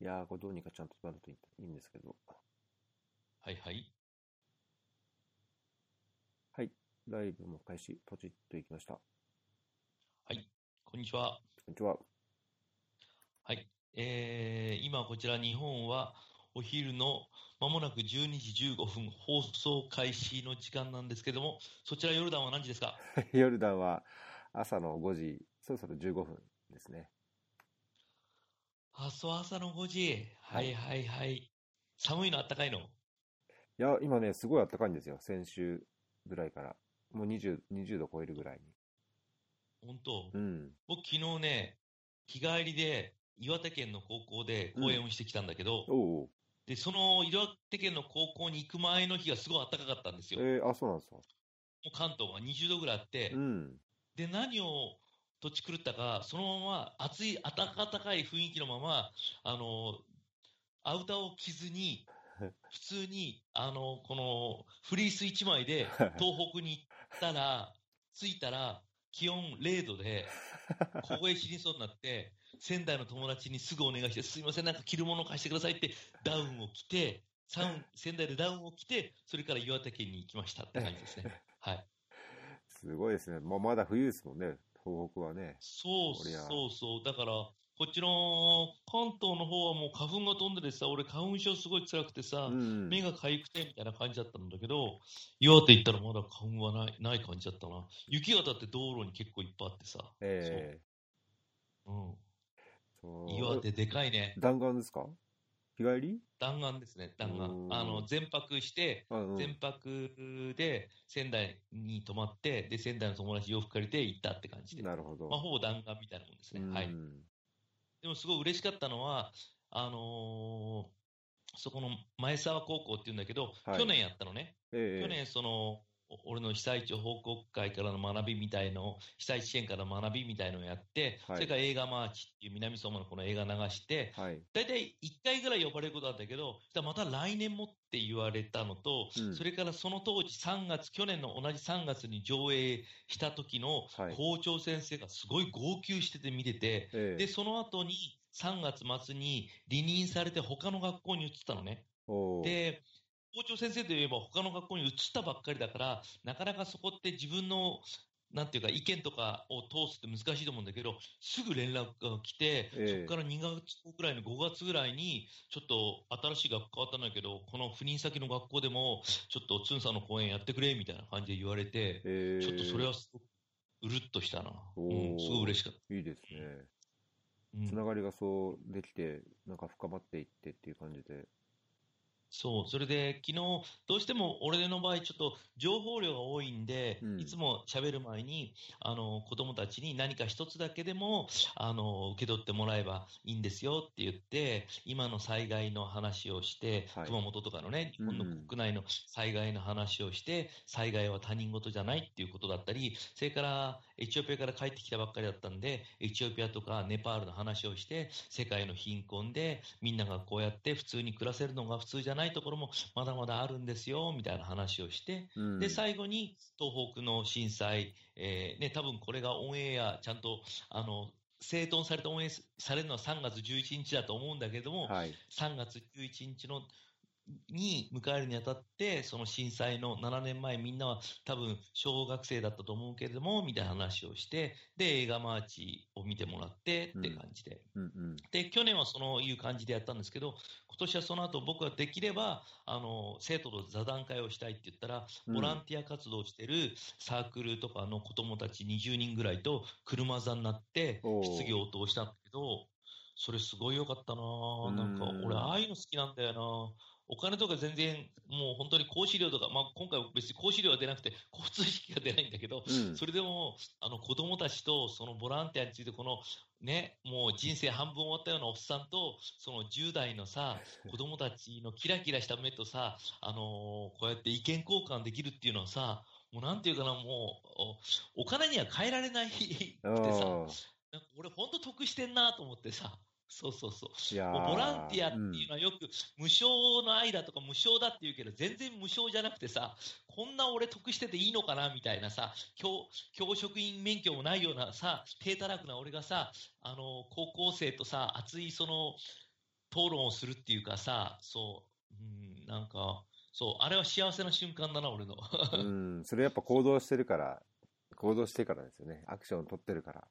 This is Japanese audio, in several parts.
いやー、これどうにかちゃんとなるといいんですけど。はいはい。はい。ライブも開始、ポチッといきました。こはい。こんにちは。んにちは。はい。えー、今こちら日本はお昼のまもなく12時15分放送開始の時間なんですけども、そちらヨルダンは何時ですか？ヨルダンは朝の5時、そろそろ15分ですね。あ、そう、朝の5時。はいはいはい。寒いのあったかいの？いや、今ね、すごい暖かいんですよ。先週ぐらいから。もう20、20度超えるぐらいに。本当？うん。僕昨日ね、日帰りで岩手県の高校で講演をしてきたんだけど、おうで、その岩手県の高校に行く前の日がすごい暖かかったんですよ。もえー、あ、そうなんですか？う関東が20度ぐらいあって、うん。で、何を土地狂ったか、そのまま暑い、暖かい雰囲気のまま、あの、アウターを着ずに、普通に、あの、この、フリース1枚で、東北に行ったら、着いたら、気温0度で、凍え死にそうになって、仙台の友達にすぐお願いして、すいません、なんか着るもの貸してくださいって、ダウンを着て、サウン仙台でダウンを着て、それから岩手県に行きましたって感じですね。はい。すごいですね。まあ、まだ冬ですもんね。東北はね。そうそうそう。だから、こっちの関東の方はもう花粉が飛んでてさ、俺花粉症すごい辛くてさ、うん。目が痒くてみたいな感じだったんだけど、岩手行ったらまだ花粉はないない感じだったな。雪がだって道路に結構いっぱいあってさ。えそう。うん。岩手でかいね。弾丸ですか？日帰り？弾丸ですね、弾お丸。ーあの、全泊して。全泊で仙台に泊まって、で、仙台の友達洋服借りて行ったって感じで。なるほど。まあ、ほぼ弾丸みたいなもんですね。うんはい。でもすごい嬉しかったのは、あのーそこの前沢高校っていうんだけど、はい去年やったのね。ええ去年、その、お俺の被災地報告会からの学びみたいのを、被災地支援からの学びみたいのをやって、はい。それから映画マーチっていう南相馬のこの映画流して、はい。大体1回ぐらい呼ばれることあったけど、また来年もって言われたのと、うん。それからその当時3月、去年の同じ3月に上映した時のはい。校長先生がすごい号泣してて見てて、ええ。で、その後に3月末に離任されて他の学校に移ったのね。で、校長先生といえば他の学校に移ったばっかりだから、なかなかそこって自分の、なんていうか意見とかを通すって難しいと思うんだけど、すぐ連絡が来て、ええそこから2月後ぐらいの5月ぐらいに、ちょっと新しい学校変わったんだけど、この赴任先の学校でも、ちょっとつんさんの講演やってくれみたいな感じで言われて、えーちょっとそれはすごくうるっとしたな。うん、すごい嬉しかった。いいですね。うんつながりがそうできて、なんか深まっていってっていう感じで。そう、それで昨日どうしても俺の場合、ちょっと情報量が多いんで、うん。いつも喋る前にあの子供たちに何か一つだけでもあの受け取ってもらえばいいんですよって言って、今の災害の話をして、はい。熊本とかのね、日本のうん。国内の災害の話をして、災害は他人事じゃないっていうことだったり、それからエチオピアから帰ってきたばっかりだったんで、エチオピアとかネパールの話をして、世界の貧困でみんながこうやって普通に暮らせるのが普通じゃないところもまだまだあるんですよみたいな話をして、うん、で最後に東北の震災、えーね、多分これがオンエア、ちゃんとあの整頓されてオンエアされるのは3月11日だと思うんだけれども、はい。3月11日のに迎えるにあたって、その震災の7年前、みんなは多分小学生だったと思うけれども、みたいな話をして、で、映画マーチを見てもらってって感じで。うん。うん。で、去年はそのいう感じでやったんですけど、今年はその後僕はできれば、あの、生徒と座談会をしたいって言ったら、うん。ボランティア活動をしてるサークルとかの子供たち20人ぐらいと車座になって質疑応答したんだけど、それすごい良かったなぁ。なんかうん。俺ああいうの好きなんだよなお金とか全然もう本当に講師料とか、まあ今回は別に講師料は出なくて交通費が出ないんだけど、うん。それでも、あの子供たちとそのボランティアについて、このね、もう人生半分終わったようなおっさんと、その10代のさ、子供たちのキラキラした目とさ、あのーこうやって意見交換できるっていうのはさ、もうなんていうかな、もう、おお金には変えられないくてさ、なんか俺本当得してんなと思ってさ、そうそうそう。いやボランティアっていうのはよく無償の愛だとか無償だって言うけど、全然無償じゃなくてさ、こんな俺得してていいのかなみたいなさ、教教職員免許もないようなさ、低たらくな俺がさ、あの、高校生とさ、熱いその、討論をするっていうかさ、そう、うん、なんか、そう、あれは幸せな瞬間だな、俺の。うん、それやっぱ行動してるから、行動してからですよね。アクション取ってるから。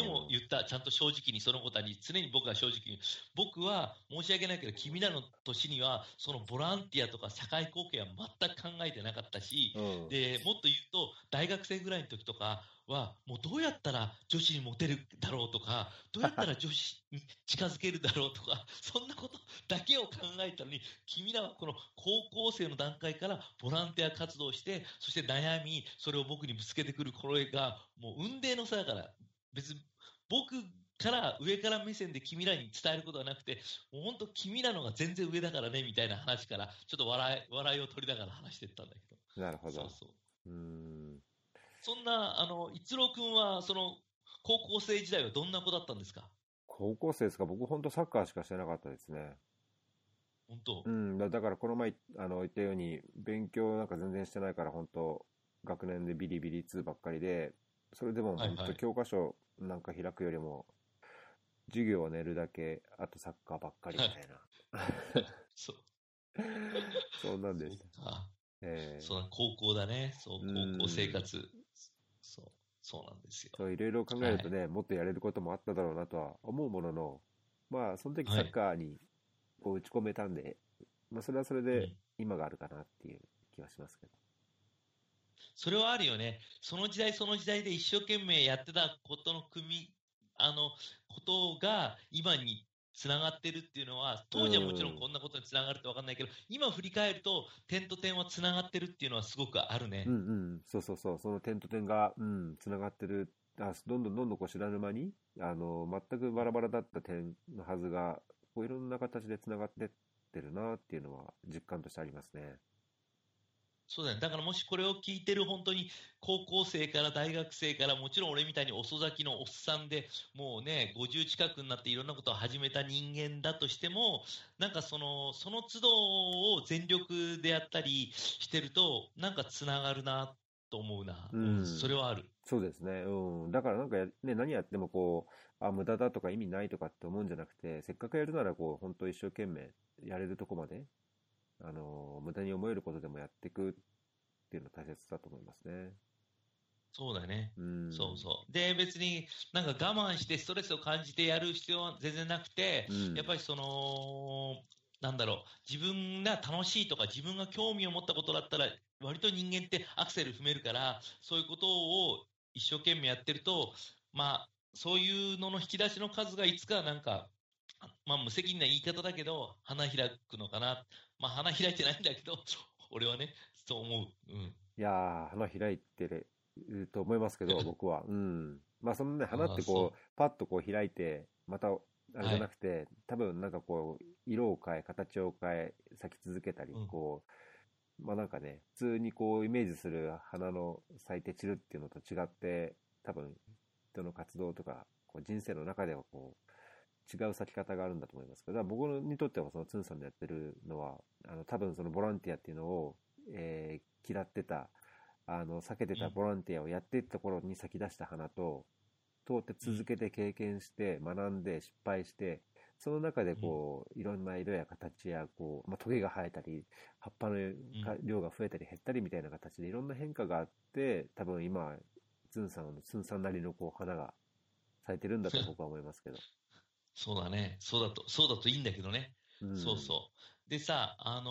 うんでも言った、ちゃんと正直にそのことに、常に僕は正直に、僕は申し訳ないけど、君らの年には、そのボランティアとか社会貢献は全く考えてなかったし、うん。でもっと言うと、大学生ぐらいの時とかは、もうどうやったら女子にモテるだろうとか、どうやったら女子に近づけるだろうとか、そんなことだけを考えたのに、君らはこの高校生の段階からボランティア活動をして、そして悩み、それを僕にぶつけてくるこれが、もう運命の差だから、別に僕から上から目線で君らに伝えることはなくて、もう本当、君らのが全然上だからねみたいな話から、ちょっと笑い笑いを取りながら話していったんだけど。なるほど。そうそううん。そんな、あの、一郎君は、その、高校生時代はどんな子だったんですか？高校生ですか？僕本当サッカーしかしてなかったですね。本当、うん。だだからこの前、あの、言ったように、勉強なんか全然してないから、本当学年でビリビリ2ばっかりで、それでも本当教科書なんか開くよりも、授業を寝るだけ、あとサッカーばっかりみたいな。そう。そうなんでした。そうか。ええそうだ高校だね。そう、うん高校生活。そう、そうなんですよ。そう、いろいろ考えるとね、もっとやれることもあっただろうなとは思うものの、まあ、その時サッカーにこう打ち込めたんで、まあ、それはそれうでん今があるかなっていう気はしますけど。それはあるよね。その時代その時代で一生懸命やってたことの組み、あの、ことが今につながってるっていうのは、当時はもちろんこんなことにつながるって分かんないけど、今振り返ると、点と点はつながってるっていうのはすごくあるね。うんうん、そうそうそう、その点と点が、うん、つながってる。あどんどんどんどんこう知らぬ間に、あの、全くバラバラだった点のはずが、こういろんな形でつながってってるなっていうのは実感としてありますね。そうだね。だからもしこれを聞いてる本当に高校生から大学生からもちろん俺みたいに遅咲きのおっさんでもうね、50近くになっていろんなことを始めた人間だとしても、なんかその、その都度を全力でやったりしてると、なんかつながるなと思うな。うんそれはある。そうですね。うん。だからなんかや、ね、何やってもこう、あ、無駄だとか意味ないとかって思うんじゃなくて、せっかくやるならこう、本当一生懸命やれるとこまで、あの、無駄に思えることでもやっていくっていうのは大切だと思いますね。そうだよね。うん。そうそう。で、別になんか我慢してストレスを感じてやる必要は全然なくて、うん。やっぱりその、なんだろう、自分が楽しいとか、自分が興味を持ったことだったら、割と人間ってアクセル踏めるから、そういうことを一生懸命やってると、まあ、そういうのの引き出しの数がいつかなんか、まあ、無責任な言い方だけど、花開くのかな。まあ、花開いてないんだけど、俺はね、そう思う。うん。いやー、花開いてると思いますけど、僕は。うん。まあ、そのね、花ってこう、パッとこう開いて、また、あれじゃなくて、多分なんかこう、色を変え、形を変え、咲き続けたり、うんこう、まあなんかね、普通にこう、イメージする花の咲いて散るっていうのと違って、多分、人の活動とか、こう人生の中ではこう、違う咲き方があるんだと思いますけど、だから僕にとってはそのツンさんのやってるのは、あの、多分そのボランティアっていうのを、えー嫌ってた、あの、避けてたボランティアをやっていった頃に咲き出した花と、通って続けて経験して、学んで、失敗して、その中でこう、いろんな色や形や、こう、まあ、トゲが生えたり、葉っぱのか量が増えたり減ったりみたいな形でいろんな変化があって、多分今、ズンさんの、ツンさんなりのこう、花が咲いてるんだと僕は思いますけど。そうだね。そうだと、そうだといいんだけどね。うん、そうそう。でさ、あの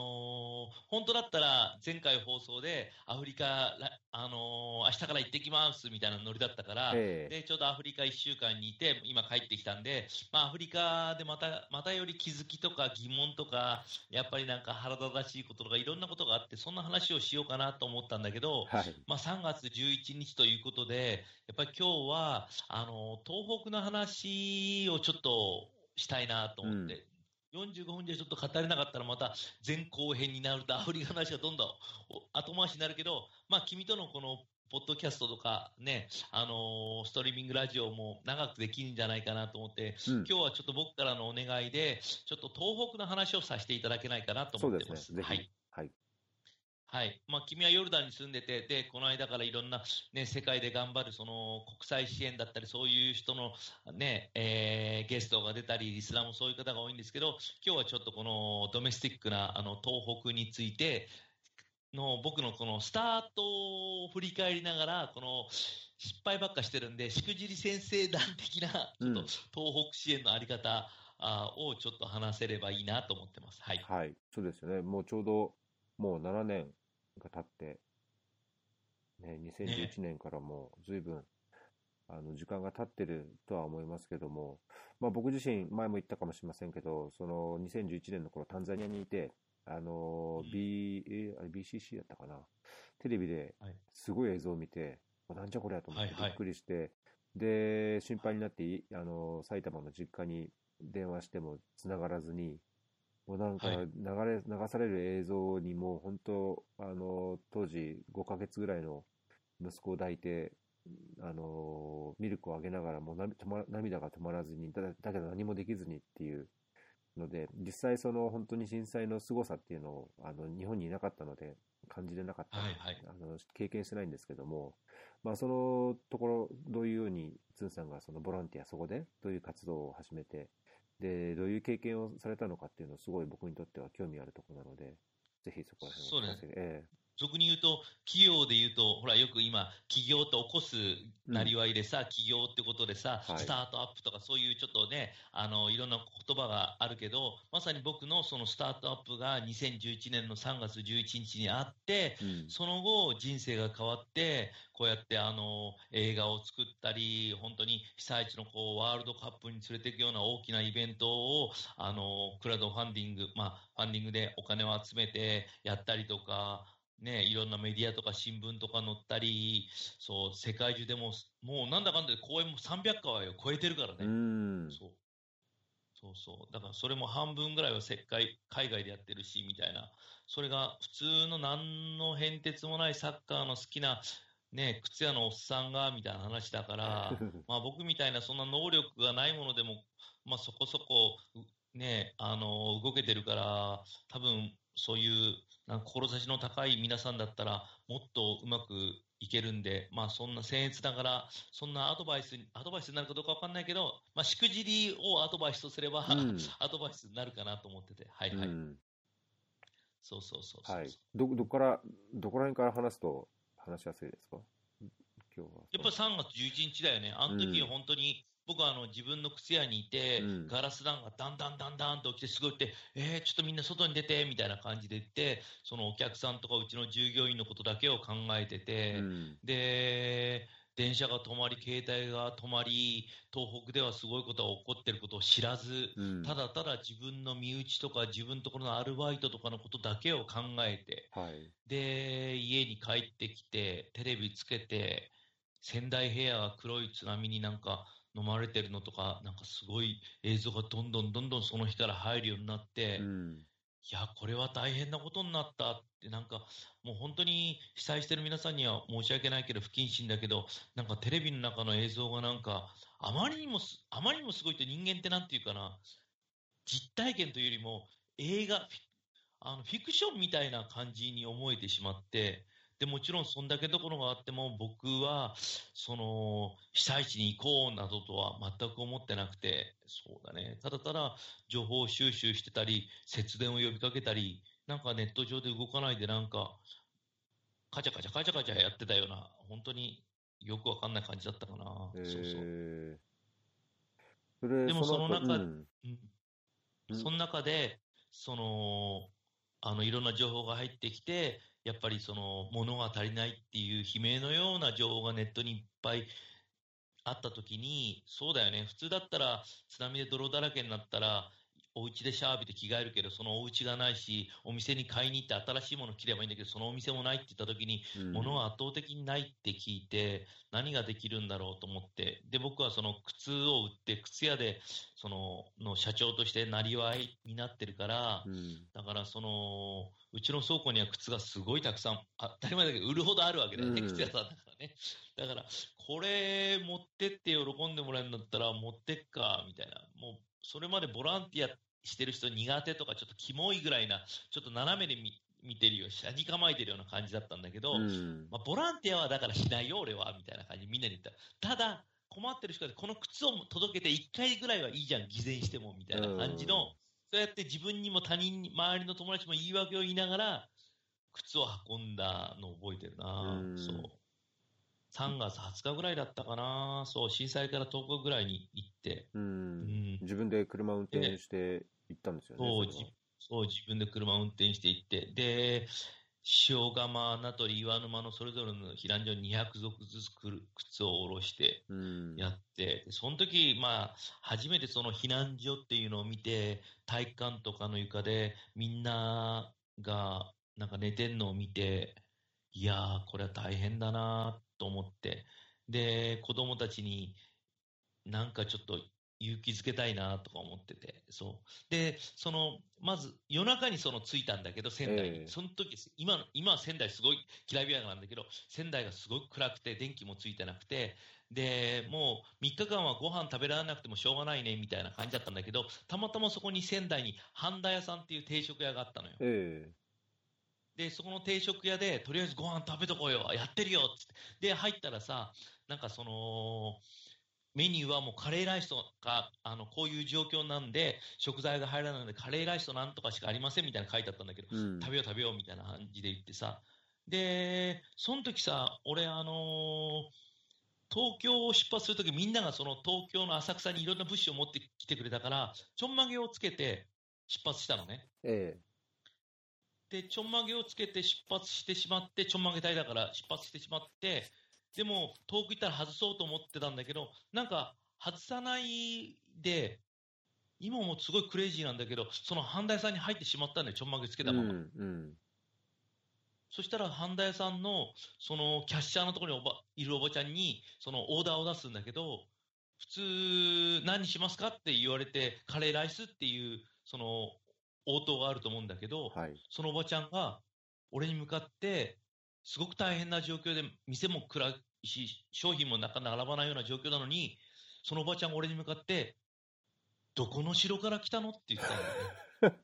ー本当だったら前回放送でアフリカ、らあのー明日から行ってきますみたいなノリだったから、ええで、ちょうどアフリカ1週間にいて、今帰ってきたんで、まあアフリカでまた、またより気づきとか疑問とか、やっぱりなんか腹立たしいこととかいろんなことがあって、そんな話をしようかなと思ったんだけど、はい。まあ、3月11日ということで、やっぱり今日は、あの、東北の話をちょっとしたいなと思って、45分じゃちょっと語れなかったらまた前後編になるとアフリカの話がどんどんお後回しになるけど、まあ、君とのこの、ポッドキャストとかね、あのーストリーミングラジオも長くできるんじゃないかなと思って、うん。今日はちょっと僕からのお願いで、ちょっと東北の話をさせていただけないかなと思ってますす。ね。はい。はい。はい。まあ、君はヨルダンに住んでて、で、この間からいろんな、ね、世界で頑張る、その、国際支援だったり、そういう人の、ね、えー、ゲストが出たり、リスナーもそういう方が多いんですけど、今日はちょっとこの、ドメスティックな、あの、東北について、の、僕のこの、スタートを振り返りながら、この、失敗ばっかしてるんで、しくじり先生団的な、ちょっと、東北支援のあり方、あをちょっと話せればいいなと思ってます。はい。はい。そうですよね。もうちょうど、もう7年が経って、ね、2011年からもう随分、あの、時間が経ってるとは思いますけども、まあ僕自身、前も言ったかもしれませんけど、その2011年の頃タンザニアにいて、あのうん、B、えあれ BCC だったかな？テレビではい。すごい映像を見て、なんじゃこりゃと思ってはいはい。びっくりして、で、心配になってい、あの、埼玉の実家に電話しても繋がらずに、もうなんかはい。流れ、流される映像にもう本当、あの、当時5ヶ月ぐらいの息子を抱いて、あの、ミルクをあげながらもう涙が止まらずに、だだけど何もできずにっていうので、実際その本当に震災の凄さっていうのを、あの、日本にいなかったので、感じれなかった、はいはい。あの、経験してないんですけども、まあそのところ、どういうように、つんさんがそのボランティアそこで、どういう活動を始めて、で、どういう経験をされたのかっていうのすごい僕にとっては興味あるところなので、ぜひそこら辺を聞かせて、え俗に言うと、企業で言うと、ほら、よく今、起業と起こすなりわいでさ、起業ってことでさ、はいスタートアップとか、そういうちょっとね、あの、いろんな言葉があるけど、まさに僕のそのスタートアップが2011年の3月11日にあって、えうん。その後、人生が変わって、こうやってあの映画を作ったり、本当に被災地のこうワールドカップに連れていくような大きなイベントを、あのクラウドファンディング、まあ、ファンディングでお金を集めてやったりとか、ね、いろんなメディアとか新聞とか載ったり、そう、世界中でも、もうなんだかんだで公演も300回を超えてるからね。うん。そう。そうそう。だからそれも半分ぐらいは世界、海外でやってるし、みたいな。それが普通の何の変哲もないサッカーの好きな、ね、靴屋のおっさんが、みたいな話だから、まあ僕みたいなそんな能力がないものでも、まあそこそこ、うね、あの、動けてるから、多分そういう、志の高い皆さんだったら、もっとうまくいけるんで、まあそんな僭越ながら、そんなアドバイスに、アドバイスになるかどうかわかんないけど、まあしくじりをアドバイスとすれば、うん アドバイスになるかなと思ってて、はいはい。うんそうそうそう。はい。ど、どこから、どこら辺から話すと話しやすいですか？今日は。やっぱり3月11日だよね。あの時うん本当に、僕はあの自分の靴屋にいて、うんガラス弾がだんだんだんだんと起きて、すごいって、えー、ちょっとみんな外に出て、みたいな感じで言って、そのお客さんとかうちの従業員のことだけを考えてて、うん。で、電車が止まり、携帯が止まり、東北ではすごいことが起こってることを知らず、うん。ただただ自分の身内とか自分のところのアルバイトとかのことだけを考えて、はい。で、家に帰ってきて、テレビつけて、仙台平野が黒い津波になんか飲まれてるのとか、なんかすごい映像がどんどんどんどんその日から入るようになって、いうん。や、これは大変なことになったって、なんかもう本当に被災してる皆さんには申し訳ないけど不謹慎だけど、なんかテレビの中の映像がなんか、あまりにもす、あまりにもすごいと人間ってなんていうかな、実体験というよりも映画、あのフィクションみたいな感じに思えてしまって、でもちろんそんだけところがあっても僕はその被災地に行こうなどとは全く思ってなくてそうだね。ただただ情報収集してたり節電を呼びかけたりなんかネット上で動かないでなんかカチャカチャカチャカチャやってたような本当によくわかんない感じだったかな、えそうそう、ー、それ、でもその後中うん。その中で、その、あの、いろんな情報が入ってきて、やっぱりその、物が足りないっていう悲鳴のような情報がネットにいっぱいあった時に、そうだよね。普通だったら、津波で泥だらけになったら、お家でシャワー浴びて着替えるけど、そのお家がないし、お店に買いに行って新しいもの着ればいいんだけど、そのお店もないって言ったときに、うん物が圧倒的にないって聞いて、何ができるんだろうと思って、で、僕はその靴を売って、靴屋で、その、の社長としてなりわいになってるからう、ん。だからその、うちの倉庫には靴がすごいたくさん、当たり前だけど、売るほどあるわけだよね、うん靴屋さんだからね。だから、これ持ってって喜んでもらえるんだったら持ってっか、みたいな。もう、それまでボランティアしてる人苦手とか、ちょっとキモいぐらいな、ちょっと斜めで見見てるよ、車に構えてるような感じだったんだけど、うん。まあ、ボランティアはだからしないよ、俺は、みたいな感じ、みんなに言った。ただ、困ってる人で、この靴を届けて1回ぐらいはいいじゃん、偽善しても、みたいな感じの、そうやって自分にも他人に、周りの友達も言い訳を言いながら、靴を運んだのを覚えてるな、うんそう。3月20日ぐらいだったかな、そう、震災から10日ぐらいに行って、う。うんん、自分で車運転して行ったんですよね。そう、自分で車運転して行って、で、塩釜、名取、岩沼のそれぞれの避難所に200足ずつ靴を下ろしてうん。やって、でその時、まあ、初めてその避難所っていうのを見て、体育館とかの床でみんながなんか寝てんのを見て、いやー、これは大変だなと思って、で、子供たちになんかちょっと勇気づけたいなとか思ってて、そう。で、その、まず夜中にその着いたんだけど、仙台に。ええその時、今の、今は仙台すごいきらびやかなんだけど、仙台がすごく暗くて、電気もついてなくて、で、もう3日間はご飯食べられなくてもしょうがないね、みたいな感じだったんだけど、たまたまそこに仙台に半田屋さんっていう定食屋があったのよ。えで、そこの定食屋で、とりあえずご飯食べとこうよ、やってるよっつって。で、入ったらさ、なんかその、メニューはもうカレーライスとか、あの、こういう状況なんで、食材が入らないので、カレーライスとなんとかしかありませんみたいなの書いてあったんだけど、えうん。食べよう食べようみたいな感じで言ってさ。で、その時さ、俺あのー東京を出発するときみんながその東京の浅草にいろんな物資を持ってきてくれたから、ちょんまげをつけて出発したのね。えで、ちょんまげをつけて出発してしまって、ちょんまげ隊だから出発してしまって、でも遠く行ったら外そうと思ってたんだけど、なんか外さないで、今もすごいクレイジーなんだけど、その半田屋さんに入ってしまったんだよ、ちょんまげつけたまま。ん。うん。そしたら、半田屋さんの、その、キャッシャーのところにおばいるおばちゃんに、その、オーダーを出すんだけど、普通、何にしますかって言われて、カレーライスっていう、その、応答があると思うんだけど、はい。そのおばちゃんが、俺に向かって、すごく大変な状況で、店も暗いし、商品もなかなか並ばないような状況なのに、そのおばちゃんが俺に向かって、どこの城から来たのって言ったんだよね。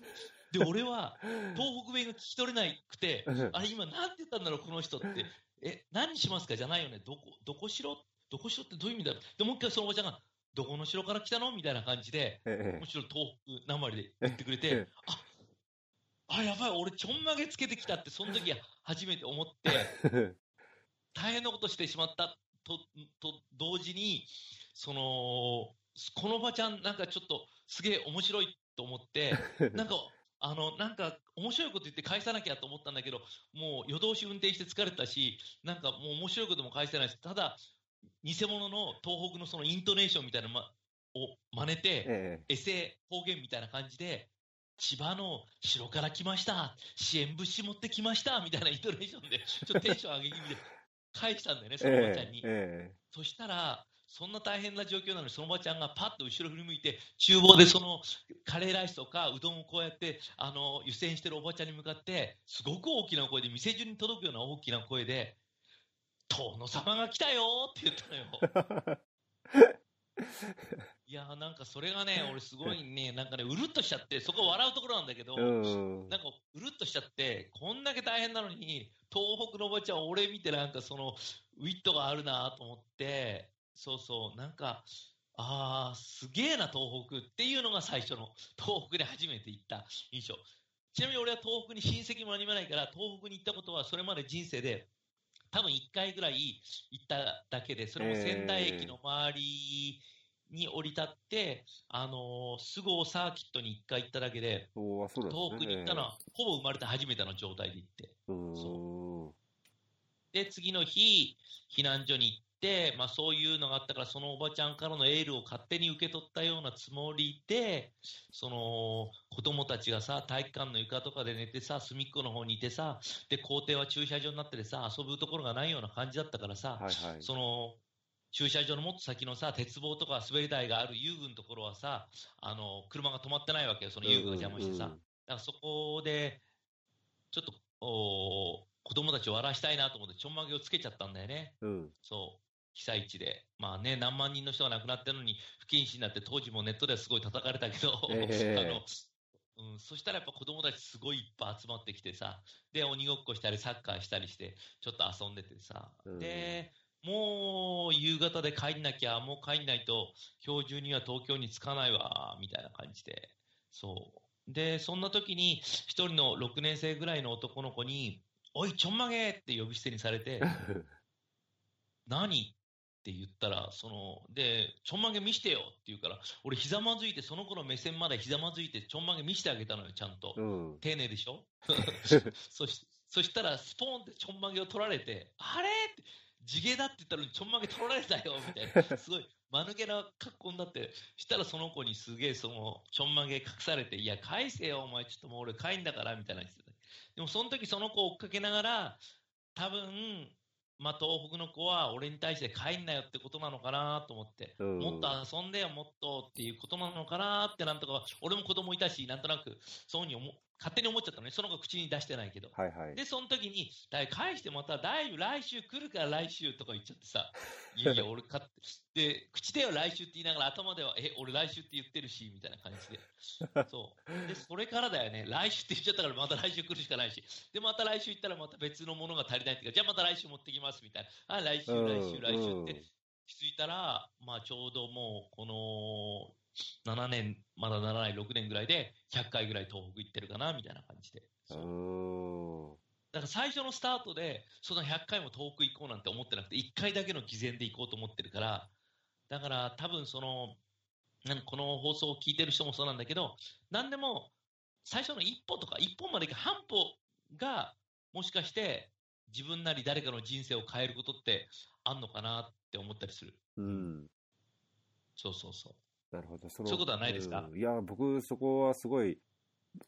で、俺は、東北弁が聞き取れなくて、あれ今なんて言ったんだろう、この人って。え、何にしますか？じゃないよね。どこ、どこしろどこしろってどういう意味だろう？で、もう一回そのおばちゃんが、どこの城から来たの？みたいな感じで、えもちろん東北なまりで言ってくれえて、あ、あ、やばい、俺ちょんまげつけてきたって、その時初めて思って、え 大変なことしてしまったと、と同時に、その、このおばちゃんなんかちょっとすげえ面白いと思って、なんか、あの、なんか、面白いこと言って返さなきゃと思ったんだけど、もう夜通し運転して疲れたし、なんかもう面白いことも返せないし、ただ、偽物の東北のそのイントネーションみたいなのまを真似て、えエセ方言みたいな感じで、千葉の城から来ました、支援物資持ってきました、みたいなイントネーションで、ちょっとテンション上げ気味で返したんだよね、えそのおばちゃんに。え。そしたら、そんな大変な状況なのに、そのおばちゃんがパッと後ろ振り向いて、厨房でそのカレーライスとかうどんをこうやって、あの、湯煎してるおばちゃんに向かって、すごく大きな声で、店中に届くような大きな声で、殿様が来たよって言ったのよ。いやーなんかそれがね、俺すごいね、なんかね、うるっとしちゃって、そこ笑うところなんだけど、うん。なんかうるっとしちゃって、こんだけ大変なのに、東北のおばちゃん、俺見てなんかその、ウィットがあるなと思って、そうそう、なんか、ああ、すげえな、東北っていうのが最初の、東北で初めて行った印象。ちなみに俺は東北に親戚も何もないから、東北に行ったことはそれまで人生で、多分1回ぐらい行っただけで、それも仙台駅の周りに降り立って、あのー、菅生サーキットに1回行っただけで、おーそうなん東ですね。北に行ったのは、ほぼ生まれて初めての状態で行って。で、次の日、避難所に行って、まあそういうのがあったから、そのおばちゃんからのエールを勝手に受け取ったようなつもりで、その子供たちがさ、体育館の床とかで寝てさ、隅っこの方にいてさ、で、校庭は駐車場になっててさ、遊ぶところがないような感じだったからさ、はいはい。その、駐車場のもっと先のさ、鉄棒とか滑り台がある遊具のところはさ、あの、車が止まってないわけよ、その遊具が邪魔してさ。うんうんだからそこで、ちょっと、お子供たちを笑わしたいなと思って、ちょんまげをつけちゃったんだよね。うん。そう。被災地で。まあね、何万人の人が亡くなってるのに、不謹慎になって、当時もネットではすごい叩かれたけど、ええあの、うん、そしたらやっぱ子供たちすごいいっぱい集まってきてさ、で、鬼ごっこしたりサッカーしたりして、ちょっと遊んでてさ、うんで、もう夕方で帰んなきゃ、もう帰んないと、今日中には東京に着かないわ、みたいな感じで。そう。で、そんな時に、一人の6年生ぐらいの男の子に、おい、ちょんまげって呼び捨てにされて、何？って言ったら、その、で、ちょんまげ見してよって言うから、俺ひざまずいて、その子の目線までひざまずいて、ちょんまげ見してあげたのよ、ちゃんと。うん。丁寧でしょ？そしそしたら、スポーンってちょんまげを取られて、あれ？って、地毛だって言ったのにちょんまげ取られたよ、みたいな。すごい、間抜けな格好になって、したらその子にすげえその、ちょんまげ隠されて、いや、返せよ、お前、ちょっともう俺帰んだから、みたいな。でもその時その子を追っかけながら、多分、まあ、東北の子は俺に対して帰んなよってことなのかなと思って、うん。もっと遊んでよ、もっとっていうことなのかなってなんとか、俺も子供いたし、なんとなく、そうに思勝手に思っちゃったのね。その子口に出してないけど。はいはい。で、その時に、だい返してまた、だいぶ来週来るから来週とか言っちゃってさ、いやいや、俺かって、で、口では来週って言いながら頭では、え、俺来週って言ってるし、みたいな感じで。そう。で、それからだよね、来週って言っちゃったからまた来週来るしかないし、で、また来週行ったらまた別のものが足りないっていうか、じゃあまた来週持ってきます、みたいな。あ、来週、来週、来週って気づいたら、まあちょうどもう、この、7年、まだならない6年ぐらいで、100回ぐらい東北行ってるかな、みたいな感じで。だから最初のスタートで、その100回も遠く行こうなんて思ってなくて、1回だけの偽善で行こうと思ってるから、だから多分その、なんこの放送を聞いてる人もそうなんだけど、なんでも、最初の一歩とか、一本まで行く半歩が、もしかして、自分なり誰かの人生を変えることってあんのかなって思ったりする。うん。そうそうそう。なるほど。そのそういうことはないですか？うん。いや、僕、そこはすごい、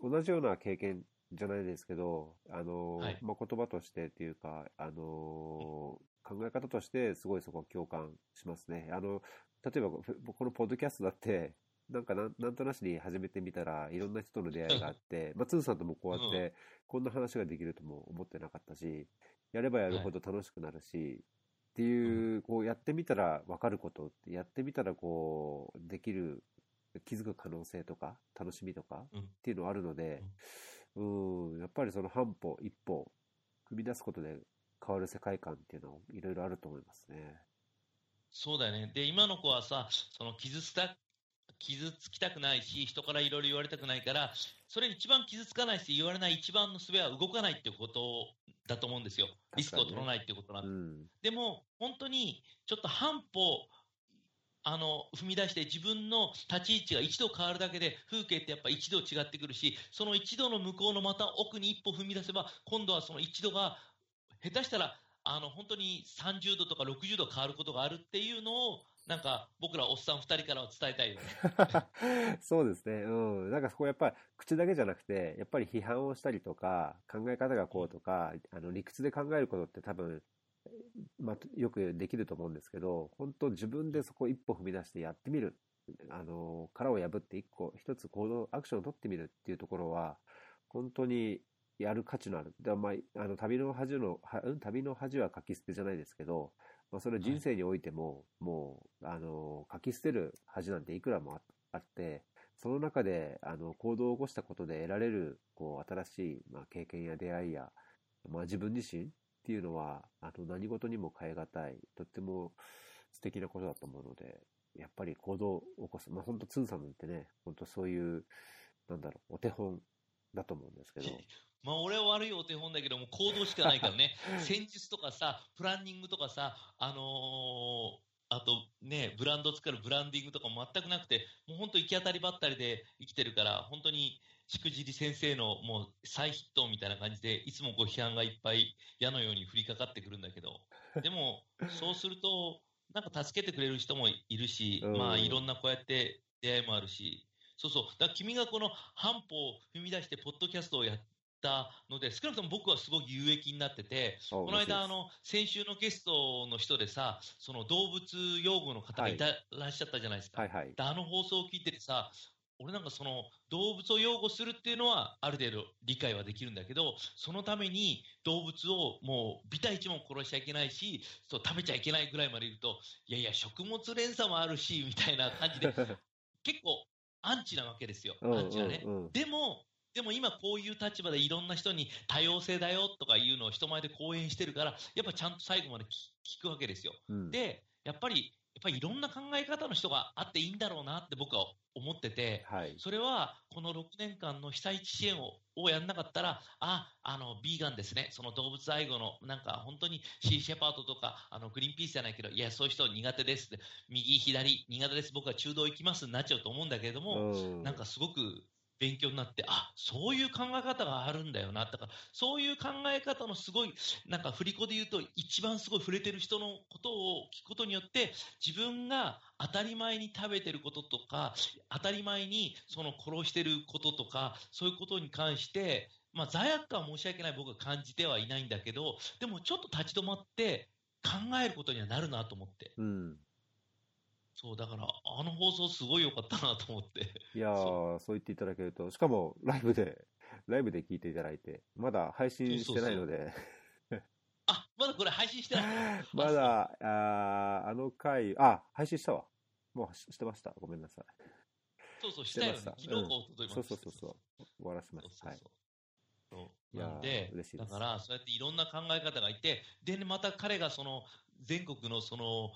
同じような経験じゃないですけど、あの、はい。まあ、言葉としてっていうか、あの、考え方として、すごいそこは共感しますね。あの、例えば、ここのポッドキャストだって、なんかなんなんとなしに始めてみたらいろんな人との出会いがあって、まあ、つんさんともこうやって、こんな話ができるとも思ってなかったし、やればやるほど楽しくなるし、っていう、こうやってみたら分かることって、やってみたらこう、できる、気づく可能性とか、楽しみとかうんっていうのはあるので、うん、やっぱりその半歩、一歩、踏み出すことで変わる世界観っていうのはいろいろあると思いますね。そうだよね。で、今の子はさ、その傷つた、傷つきたくないし、人からいろいろ言われたくないから、それ一番傷つかないし、言われない一番の術は動かないってことだと思うんですよ。リスクを取らないってことなんで。うん。でも、本当に、ちょっと半歩、あの、踏み出して自分の立ち位置が一度変わるだけで、風景ってやっぱ一度違ってくるし、その一度の向こうのまた奥に一歩踏み出せば、今度はその一度が、下手したら、あの、本当に30度とか60度変わることがあるっていうのを、なんか、僕らおっさん2人からは伝えたいよね。そうですね。うん。なんかそこやっぱり口だけじゃなくて、やっぱり批判をしたりとか、考え方がこうとか、あの理屈で考えることって多分、まあ、よくできると思うんですけど、本当自分でそこ一歩踏み出してやってみる。あの、殻を破って一個、一つ行動、アクションを取ってみるっていうところは、本当にやる価値のある。でまあ、あの、旅の恥の、旅の恥は書き捨てじゃないですけど、まあ、それは人生においても、もう、あの、書き捨てる恥なんていくらもああって、その中で、あの、行動を起こしたことで得られる、こう、新しい、まあ、経験や出会いや、まあ、自分自身っていうのは、あの、何事にも変え難い、とっても素敵なことだと思うので、やっぱり行動を起こす。まあ、本当ツンさんなんてね、本当そういう、なんだろう、お手本だと思うんですけど、まあ、俺は悪いお手本だけども、行動しかないからね。戦術とかさ、プランニングとかさ、あのーあとね、ブランド作るブランディングとかも全くなくて、もう本当行き当たりばったりで生きてるから、本当にしくじり先生のもう再ヒットみたいな感じで、いつもご批判がいっぱい矢のように降りかかってくるんだけど、でも、そうすると、なんか助けてくれる人もいるし、うん。まあいろんなこうやって出会いもあるし、そうそう。だ君がこの半歩を踏み出して、ポッドキャストをやったので、少なくとも僕はすごく有益になってて、ここの間、あの、先週のゲストの人でさ、その動物用語の方がいたらっしゃったじゃないですか。はいはい。であの放送を聞いててさ、俺なんかその動物を擁護するっていうのはある程度理解はできるんだけど、そのために動物をもうビタ一も殺しちゃいけないし、そう食べちゃいけないぐらいまで言うと、いやいや、食物連鎖もあるし、みたいな感じで、結構アンチなわけですよ。うんアンチはね。うんうんでも、でも今こういう立場でいろんな人に多様性だよとかいうのを人前で講演してるから、やっぱちゃんと最後まで聞聞くわけですよ。うんで、やっぱり、やっぱりいろんな考え方の人があっていいんだろうなって僕は思ってて、はい。それはこの6年間の被災地支援ををやんなかったら、あ、あの、ビーガンですね、その動物愛護の、なんか本当にシーシェパートとか、あの、グリーンピースじゃないけど、いや、そういう人苦手ですって、右、左、苦手です、僕は中道行きますになっちゃうと思うんだけれども、うん。なんかすごく勉強になって、あそういう考え方があるんだよな、だかそういう考え方のすごい、なんか振り子で言うと、一番すごい触れてる人のことを聞くことによって、自分が当たり前に食べてることとか、当たり前にその殺してることとか、そういうことに関して、まあ、罪悪感は申し訳ない僕は感じてはいないんだけど、でもちょっと立ち止まって考えることにはなるなと思って。うん。そう、だから、あの放送すごい良かったなと思って。いやー、そう言っていただけると、しかもライブで、ライブで聞いていただいて、まだ配信してないので、あ、まだこれ配信してないの まだ、あーあの回、あ、配信したわ。もうししてました。ごめんなさい。そうそう、したよね。昨日かした一昨日そうそうそうそう。終わらせました。はい。そうそうそうそういやーなんでだから、そうやっていろんな考え方がいて、で、ね、また彼がその、全国のその、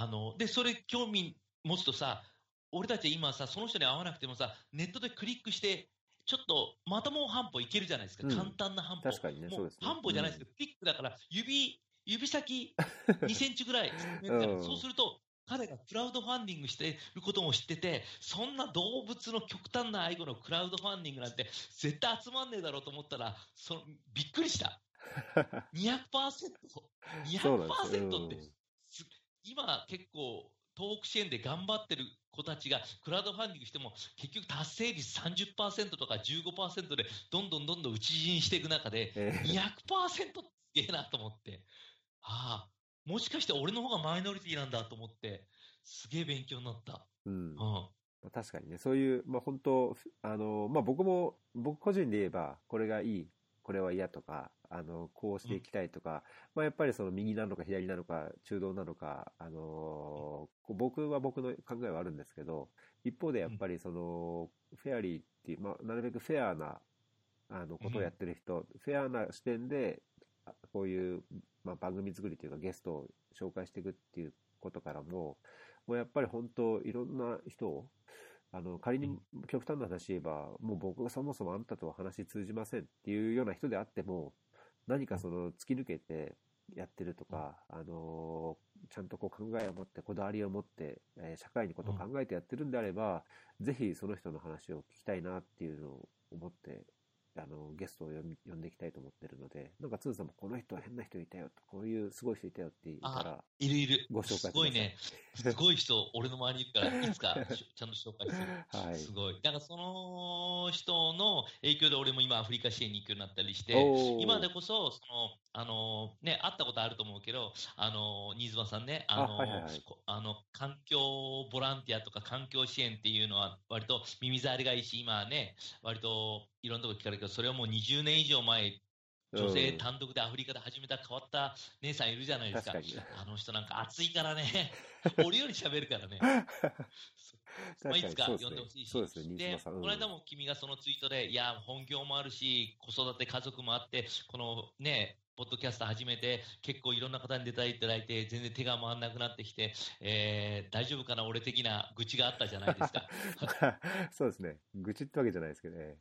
あの、で、それ興味持つとさ、俺たち今さ、その人に会わなくてもさ、ネットでクリックして、ちょっと、またもう半歩いけるじゃないですか。うん簡単な半歩。確かにねもそうですね半歩じゃないですけど、クリックだから、指、指先 2センチぐらい、うんそうすると、彼がクラウドファンディングしてることも知ってて、そんな動物の極端な愛護のクラウドファンディングなんて絶対集まんねえだろうと思ったら、そのびっくりした。200%、そうなんですよ。200%って、す今結構、東北支援で頑張ってる子たちがクラウドファンディングしても、結局達成率30%とか15%でどんどんどんどん打ち死にしていく中で、えー200%ってすげえなと思って、ああ、もしかして俺の方がマイノリティなんだと思って、すげえ勉強になった。うんう。ん。確かにね、そういう、まあ本当、あの、まあ僕も、僕個人で言えば、これがいい、これは嫌とか、あの、こうしていきたいとか、まあやっぱりその右なのか左なのか、中道なのか、あの、こう僕は僕の考えはあるんですけど、一方でやっぱりその、フェアリーっていう、まあなるべくフェアな、あの、ことをやってる人、フェアな視点で、あこういう、まあ、番組作りというかゲストを紹介していくっていうことからも、もうやっぱり本当いろんな人を、あの、仮に極端な話言えば、もう僕がそもそもあんたとは話通じませんっていうような人であっても、何かその突き抜けてやってるとか、あのちゃんとこう考えを持って、こだわりを持って、えー社会にことを考えてやってるんであれば、ぜひその人の話を聞きたいなっていうのを思って、あの、ゲストを呼んでいきたいと思ってるので、なんか、つーさんもこの人は変な人いたよと、こういうすごい人いたよって言ったら、いるいる。ご紹介すごいね。すごい人、俺の周りにいるから、いつか しちゃんと紹介する。はい。すごい。だからその人の影響で俺も今アフリカ支援に行くようになったりして、今でこそ、その、あの、ね、会ったことあると思うけど、あの、新妻さんね、あの、あはいはいはいこあの、環境ボランティアとか環境支援っていうのは割と耳障りがいいし、今はね、割といろんなとこ聞かれるけど、それはもう20年以上前、女性うん単独でアフリカで始めた変わった姉さんいるじゃないですか。確かに。あの人なんか熱いからね、俺より喋るからね。まあ、いつか呼んでほしいし。そうですね、この間も君がそのツイートで、いや、本業もあるし、子育て家族もあって、このね、ポッドキャスト始めて、結構いろんな方に出ていただいて、全然手が回らなくなってきて、えー、大丈夫かな、俺的な愚痴があったじゃないですか。そうですね。愚痴ってわけじゃないですけどね。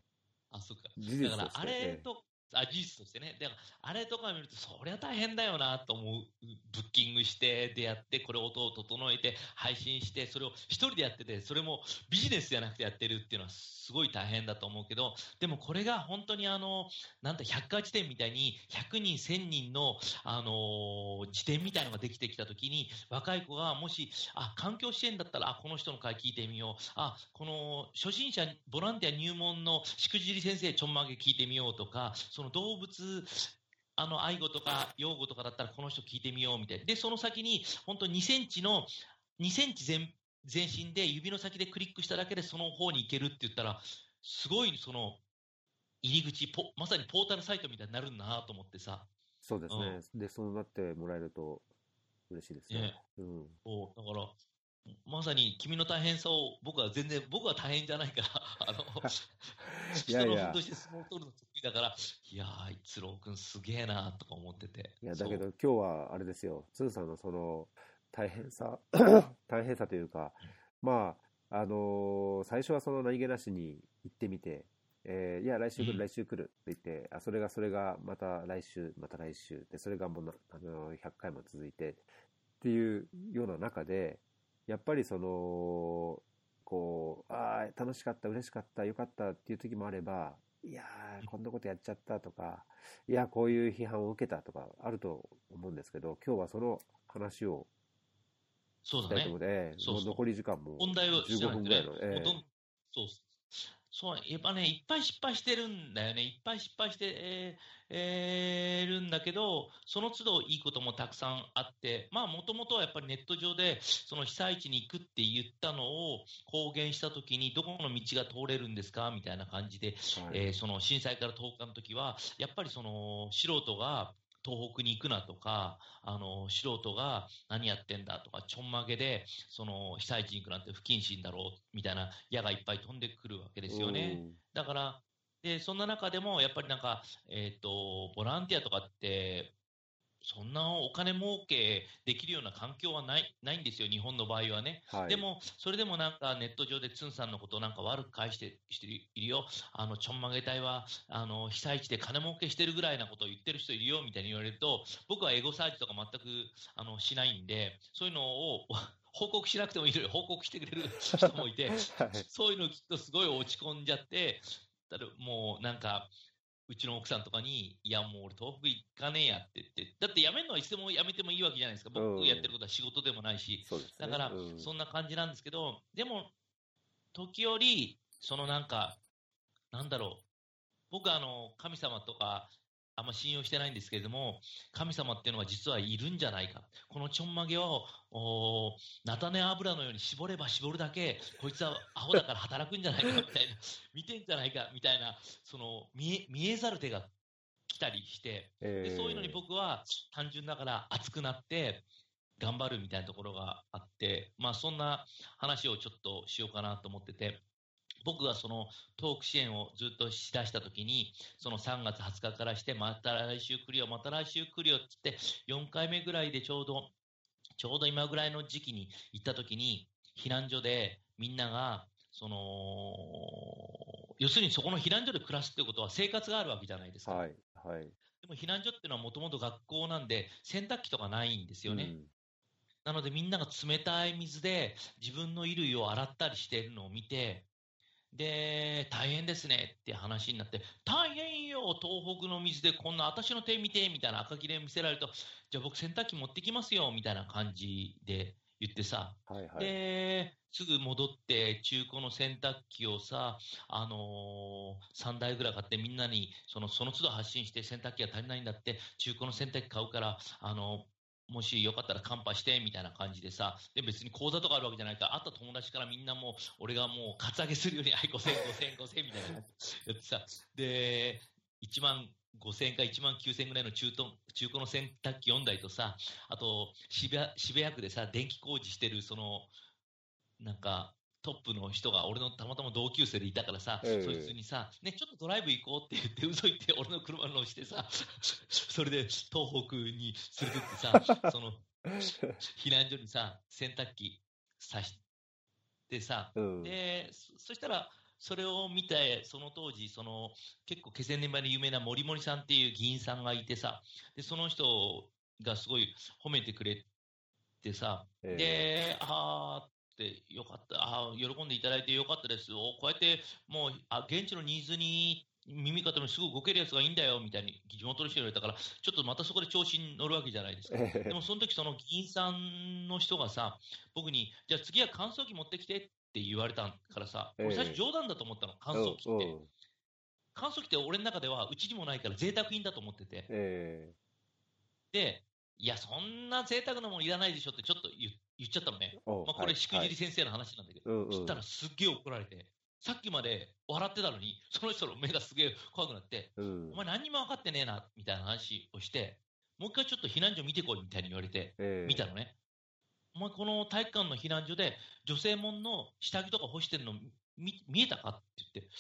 あ、そっか。だから、あれと、あ、事実としてね。だから、あれとか見ると、そりゃ大変だよなと思う。ブッキングして、でやって、これ音を整えて、配信して、それを一人でやってて、それもビジネスじゃなくてやってるっていうのはすごい大変だと思うけど、でもこれが本当にあの、なんて百科事典みたいに、100人、1000人の、あのー辞典みたいなのができてきたときに、若い子がもし、あ、環境支援だったら、あ、この人の回聞いてみよう。あ、この初心者、ボランティア入門のしくじり先生ちょんまげ聞いてみようとか、その動物、あの、愛護とか養護とかだったらこの人聞いてみようみたいな。で、その先に、本当2センチの、2センチ全、全身で指の先でクリックしただけでその方に行けるって言ったら、すごい、その、入り口、ポまさにポータルサイトみたいになるんだなと思ってさ。そうですね。で、そうなってもらえると嬉しいですね。ねうん。そうだから、まさに君の大変さを僕は全然、僕は大変じゃないから、あの、いやいや。人のふんどしで相撲を取るの得意だから、いやー、一郎君すげえなとか思ってて。いや、だけど今日はあれですよ、つーさんのその大変さ、大変さというか、まあ、あのー最初はその何気なしに行ってみて、えーいや、来週来る、うん。来週来るって言って、あ、それが、それが、また来週、また来週、で、それがもうな、あのー100回も続いて、っていうような中で、やっぱりその、こう、ああ、楽しかった、嬉しかった、よかったっていう時もあれば、いやー、こんなことやっちゃったとか、いや、こういう批判を受けたとかあると思うんですけど、今日はその話をそうだね。したいと思う。ので、そうそう残り時間も問題をして15ないとね。分ぐらいの、ええ。もうそうそう、やっぱね、いっぱい失敗してるんだよね。いっぱい失敗して、えーえーるんだけど、その都度いいこともたくさんあって、まあ、もともとはやっぱりネット上で、その被災地に行くって言ったのを公言したときに、どこの道が通れるんですか？みたいな感じで、はいえーその震災から10日の時は、やっぱりその素人が東北に行くなとか、あの素人が何やってんだとか、ちょんまげでその被災地に行くなんて不謹慎だろうみたいな矢がいっぱい飛んでくるわけですよね。だから、でそんな中でもやっぱりなんか、えっとボランティアとかって、そんなお金儲けできるような環境はないないんですよ、日本の場合はね。うんはい、でも、それでもなんかネット上でツンさんのことをなんか悪く返してしているよ、あのちょんまげ隊はあの被災地で金儲けしてるぐらいなことを言ってる人いるよみたいに言われると、僕はエゴサーチとか全くあのしないんで、そういうのを 報告しなくてもいいのに報告してくれる 人もいて、はい。そういうのを聞くとすごい落ち込んじゃって、ただもうなんか、うちの奥さんとかに、いやもう俺東北行かねえやって言って、だって辞めるのはいつでも辞めてもいいわけじゃないですか。うん。僕やってることは仕事でもないし、そうですね。だからうん、そんな感じなんですけど、でも、時折、そのなんか、なんだろう、僕はあの神様とか、あんま信用してないんですけれども、神様っていうのは実はいるんじゃないか。このちょんまげを、おー菜種油のように絞れば絞るだけ、こいつはアホだから働くんじゃないかみたいな、見てんじゃないかみたいな、その見え見えざる手が来たりして、えーでそういうのに僕は単純だから熱くなって頑張るみたいなところがあって、まあ、そんな話をちょっとしようかなと思ってて、僕がそのトーク支援をずっとしだしたときに、その3月20日からして、また来週来るよ、また来週来るよって言って、4回目ぐらいでちょうど、ちょうど今ぐらいの時期に行ったときに、避難所でみんなが、その、要するにそこの避難所で暮らすってことは生活があるわけじゃないですか。はい、はい。でも避難所っていうのはもともと学校なんで、洗濯機とかないんですよね。うんなのでみんなが冷たい水で自分の衣類を洗ったりしているのを見て、で、大変ですねって話になって、大変よ、東北の水でこんな私の手見てみたいな赤切れ見せられると、じゃあ僕洗濯機持ってきますよみたいな感じで言ってさ、はい、はい。で、すぐ戻って、中古の洗濯機をさ、あのー、3台ぐらい買って、みんなにそのその都度発信して、洗濯機が足りないんだって、中古の洗濯機買うから、あのもしよかったらカンパしてみたいな感じでさ、で別に口座とかあるわけじゃないから、会った友達からみんなもう、俺がもう、カツアゲするように、はい、5000、5000、5000みたいなやってさ、で、1万5000か1万9000ぐらいの中東中古の洗濯機4台とさ、あと渋谷、渋谷区でさ、電気工事してる、その、なんか、トップの人が俺のたまたま同級生でいたからさ、ええそいつにさ、ね、ちょっとドライブ行こうって言って、嘘言 って俺の車に乗してさ、それで東北に連れてってさ、その、避難所にさ、洗濯機さしてさ、うん。で、そそしたら、それを見て、その当時、その結構気仙沼で有名な森森さんっていう議員さんがいてさ、でその人がすごい褒めてくれてさ、ええで、あーってよかった、あー喜んでいただいてよかったです、おこうやってもうあ現地のニーズに耳方にすぐ動けるやつがいいんだよみたいに地元の人に言われたから、ちょっとまたそこで調子に乗るわけじゃないですか。ええでもその時その議員さんの人がさ、僕に、じゃあ次は乾燥機持ってきてって言われたからさ、ええ俺最初冗談だと思ったの、乾燥機って。乾燥機って俺の中ではうちにもないから贅沢品だと思ってて。えで、いや、そんな贅沢なもんいらないでしょってちょっと言言っちゃったのね。まあ、これ、はいしくじり先生の話なんだけど、はいうんうんそしたらすっげえ怒られて、さっきまで笑ってたのに、その人の目がすげえ怖くなって、うんお前何にも分かってねえな、みたいな話をして、もう一回ちょっと避難所見てこいみたいに言われて、ええ見たのね。お前この体育館の避難所で女性もんの下着とか干してるの見見えたかって言って、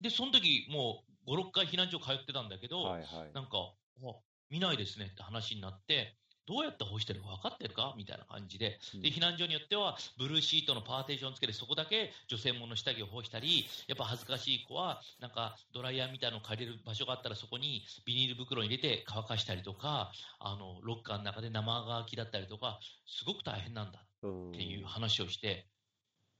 で、その時もう5、6回避難所通ってたんだけど、はいはい。なんか、あ見ないですねって話になって、どうやって干してるか分かってるか？みたいな感じで、うん。で、避難所によっては、ブルーシートのパーテーションつけて、そこだけ女性もの下着を干したり、やっぱ恥ずかしい子は、なんかドライヤーみたいなの借りれる場所があったら、そこにビニール袋に入れて乾かしたりとか、あの、ロッカーの中で生乾きだったりとか、すごく大変なんだうんっていう話をして、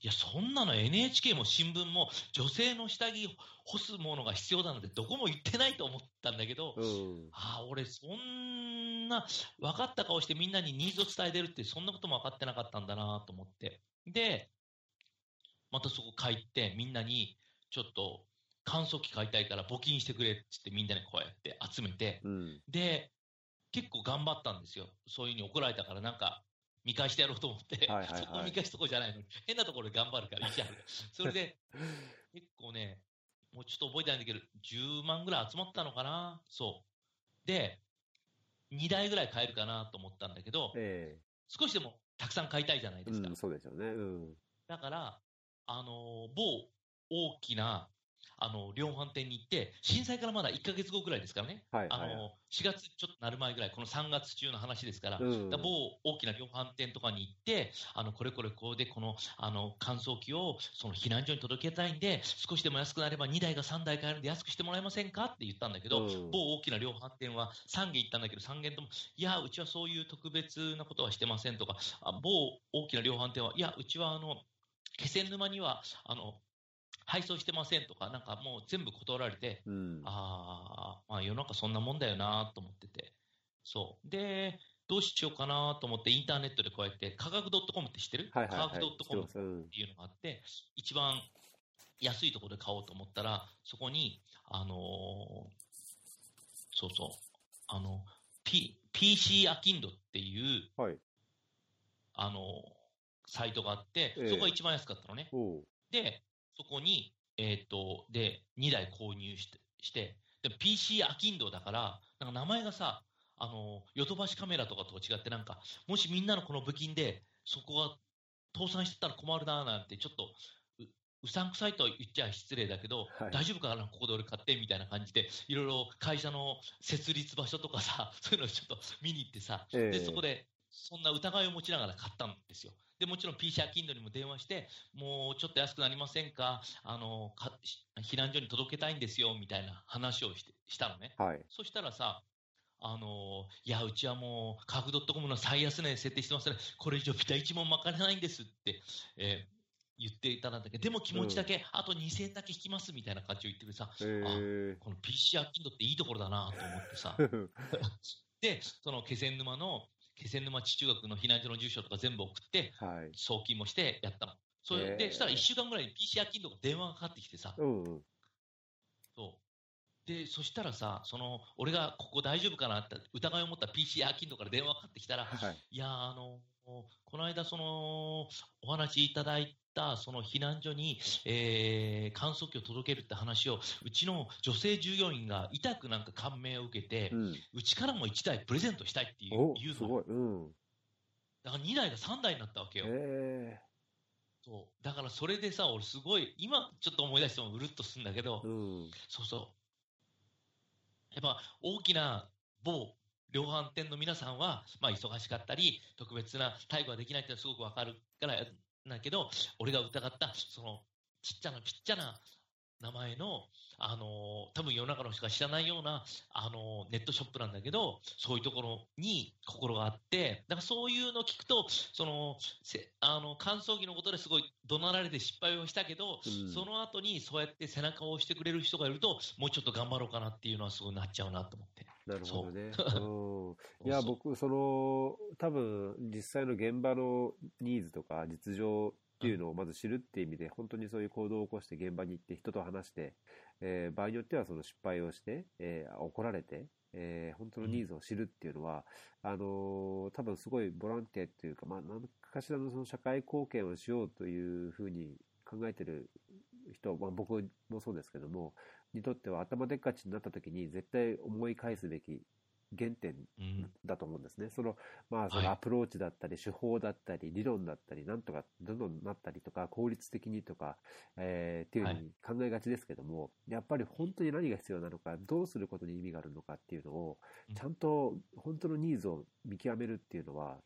いや、そんなの NHK も新聞も女性の下着干すものが必要なので、どこも言ってないと思ったんだけど、うん。ああ、俺、そんな分かった顔してみんなにニーズを伝えてるって、そんなことも分かってなかったんだなと思って。で、またそこ帰って、みんなに、ちょっと、乾燥機買いたいから募金してくれって言ってみんなにこうやって集めて、うん。で、結構頑張ったんですよ。そういうふうに怒られたから、なんか、見返してやろうと思って、はいはいはいそこ見返すとこじゃないのに、変なところで頑張るから。それで、結構ね、もうちょっと覚えてないんだけど、10万ぐらい集まったのかなそう。で、2台ぐらい買えるかなと思ったんだけど、え少しでもたくさん買いたいじゃないえですか。うん、そうでしょうね。うん。だから、あのー某大きな、あの量販店に行って、震災からまだ1ヶ月後ぐらいですからね、はいはい。あの4月ちょっとなる前ぐらい、この3月中の話ですから、うん。だから某大きな量販店とかに行って、あのこれこれこうで、このあの乾燥機をその避難所に届けたいんで、少しでも安くなれば2台が3台買えるんで安くしてもらえませんかって言ったんだけど、うん。某大きな量販店は3軒行ったんだけど、3軒とも、いや、うちはそういう特別なことはしてませんとか、あ某大きな量販店は、いや、うちはあの気仙沼にはあの配送してませんとか、なんかもう全部断られて、うん。ああ、まあ世の中そんなもんだよなと思ってて。そう。で、どうしようかなと思ってインターネットでこうやって、価格 .com って知ってる、はいはいはい。価格 .com っていうのがあって、一番安いところで買おうと思ったら、そこに、あのーそうそう、あの、P、PC アキンドっていう、はい。あのーサイトがあってええ、そこが一番安かったのね。で、そこに、えーっと、で、2台購入して、してで PC アキンドだから、なんか名前がさ、あの、ヨドバシカメラとかと違って、なんか、もしみんなのこの部金で、そこが倒産してたら困るなーなんて、ちょっと、ううさんくさいとは言っちゃ失礼だけど、はい。大丈夫かな、ここで俺買ってみたいな感じで、いろいろ会社の設立場所とかさ、そういうのをちょっと見に行ってさ、ええ。でそこでそんな疑いを持ちながら買ったんですよ。でもちろん PC アキンドにも電話して、もうちょっと安くなりませんか、あのかし避難所に届けたいんですよみたいな話をしてしたのね。はい。そしたらさ、あのいや、うちはもう、価格 .com の最安値設定してますね、これ以上ビタ1問まかれないんですって、えー言っていたんだけど、でも気持ちだけ、あと2000円だけ引きますみたいな感じを言ってくれさ、えこの PC アキンドっていいところだなと思ってさ、ー。で、その気仙沼の、気仙沼地中学の避難所の住所とか全部送って、はい。送金もしてやったの。それへで、ーしたら1週間ぐらいに PC アキンドが電話がかかってきてさ、うんうん。そう。で、そしたらさ、その、俺がここ大丈夫かなって疑いを持った PC アキンドから電話かかってきたら、はい。いやー、あの、この間、その、お話いただいた、その避難所に、えー、乾燥機を届けるって話を、うちの女性従業員が痛くなんか感銘を受けて、うちからも1台プレゼントしたいっていうお言うの。すごい。うん。だから2台が3台になったわけよ。えそう。だからそれでさ、俺すごい、今ちょっと思い出してもうるっとするんだけど、ー。うん。そうそう。やっぱ大きな某量販店の皆さんは、まあ忙しかったり、特別な対応ができないってのはすごくわかるからだけど、俺が疑った、その、ちっちゃなちっちゃな名前の、あのー多分世の中の人が知らないような、あのーネットショップなんだけど、そういうところに心があって、だからそういうのを聞くと、その、せあの、乾燥機のことですごい怒鳴られて失敗をしたけど、うんその後にそうやって背中を押してくれる人がいると、もうちょっと頑張ろうかなっていうのはすごいなっちゃうなと思って。なるほどね。そううん。いや、僕、その、多分、実際の現場のニーズとか実情っていうのをまず知るっていう意味で、本当にそういう行動を起こして現場に行って人と話して、えー場合によってはその失敗をして、えー怒られて、えー本当のニーズを知るっていうのは、あのー多分すごいボランティアっていうか、まあ、何かしらのその社会貢献をしようというふうに考えてる人、まあ、僕もそうですけども、にとっては頭でっかちになった時に絶対思い返すべき原点うん。だと思うんですね。その、まあ、そはいのアプローチだったり、手法だったり、理論だったり、なんとか、どんどんなったりとか、効率的にとか、えーっていうふうに考えがちですけども、やっぱり本当に何が必要なのか、どうすることに意味があるのかっていうのをうん、ちゃんと本当のニーズを見極めるっていうのは、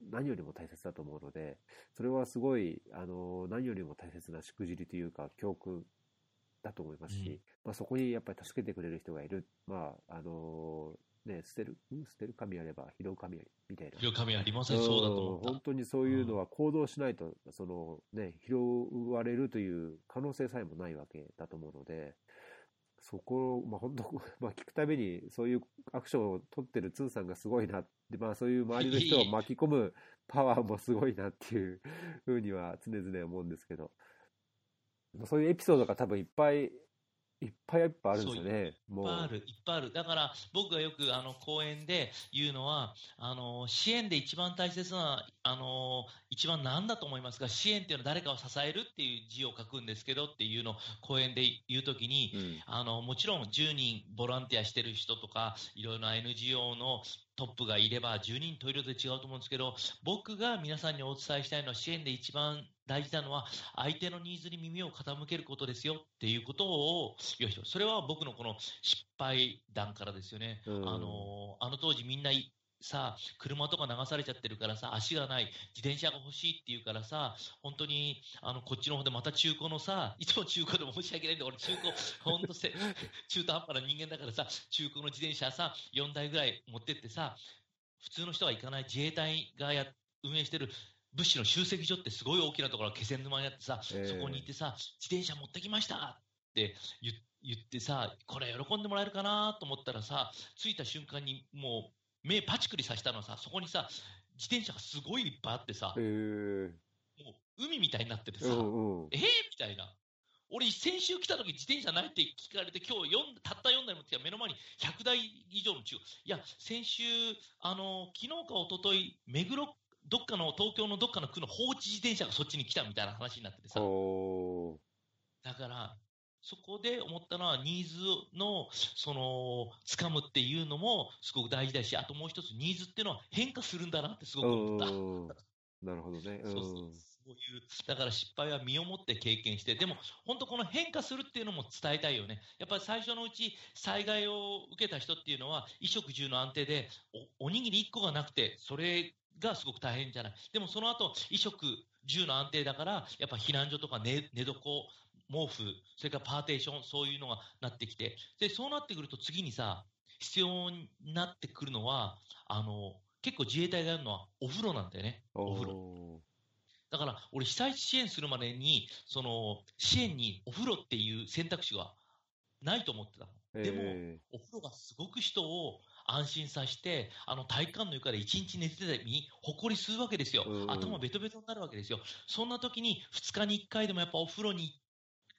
何よりも大切だと思うので、それはすごい、あの、何よりも大切なしくじりというか、教訓だと思いますし、うん。まあ、そこにやっぱり助けてくれる人がいる。まあ、あのね、捨てる、ん捨てる神あれば拾う神あり、みたいな。広神ありません、そうだと思本当にそういうのは行動しないと、そのね、拾われるという可能性さえもないわけだと思うので、そこを、まあ本当、まあ聞くたびにそういうアクションを取ってるツンさんがすごいなで、まあそういう周りの人を巻き込むパワーもすごいなっていうふうには常々思うんですけど、そういうエピソードが多分いっぱいいっぱいいっぱいあるんですよね。いっ。ぱいある、いっぱいある。だから、僕がよく、あの、講演で言うのは、あの、支援で一番大切な、あの、一番何だと思いますか支援っていうのは誰かを支えるっていう字を書くんですけどっていうのを講演で言うときに、うん。あの、もちろん10人ボランティアしてる人とか、いろいろな NGO のトップがいれば、10人といろいろで違うと思うんですけど、僕が皆さんにお伝えしたいのは、支援で一番大事なのは、相手のニーズに耳を傾けることですよっていうことを言う人。それは僕のこの失敗談からですよね。うんあの、あの当時みんないさ、車とか流されちゃってるからさ、足がない、自転車が欲しいって言うからさ、本当に、あの、こっちの方でまた中古のさ、いつも中古でも申し訳ないんだ、俺中古、本当せ、中途半端な人間だからさ、中古の自転車さ、4台ぐらい持ってってさ、普通の人が行かない。自衛隊がや運営してる物資の集積所ってすごい大きなところが気仙沼にあってさ、ええ。そこに行ってさ、自転車持ってきましたって言言ってさ、これ喜んでもらえるかなと思ったらさ、着いた瞬間にもう目パチクリさせたのはさ、そこにさ、自転車がすごいいっぱいあってさえ、ー、もう海みたいになっててうさ、んうん。えー、みたいな。俺、先週来た時自転車ないって聞かれて、今日4たった4台持ってきた目の前に100台以上の中古。いや、先週、あの、昨日か一昨日目黒、どっかの、東京のどっかの区の放置自転車がそっちに来たみたいな話になっててさ、だから、そこで思ったのは、ニーズの、その、掴むっていうのもすごく大事だし、あともう一つ、ニーズっていうのは変化するんだなってすごく思った。うん。なるほどね。うん。そうそうそういう、だから失敗は身をもって経験して、でも本当この変化するっていうのも伝えたいよね。やっぱり最初のうち災害を受けた人っていうのは、衣食住の安定でお、おにぎり1個がなくて、それがすごく大変じゃない。でもその後、衣食住の安定だから、やっぱ避難所とか寝寝床、毛布、それからパーテーション、そういうのがなってきて、で、そうなってくると次にさ、必要になってくるのは、あの、結構自衛隊がやるのはお風呂なんだよね。お風呂。呂。だから、俺、被災地支援するまでに、その、支援にお風呂っていう選択肢がないと思ってたの。でも、えお風呂がすごく人を安心させて、あの体育館の床で一日寝てた時に、ほこり吸うわけですよう。ん頭ベトベトになるわけですよ。そんな時に、2日に1回でもやっぱお風呂に行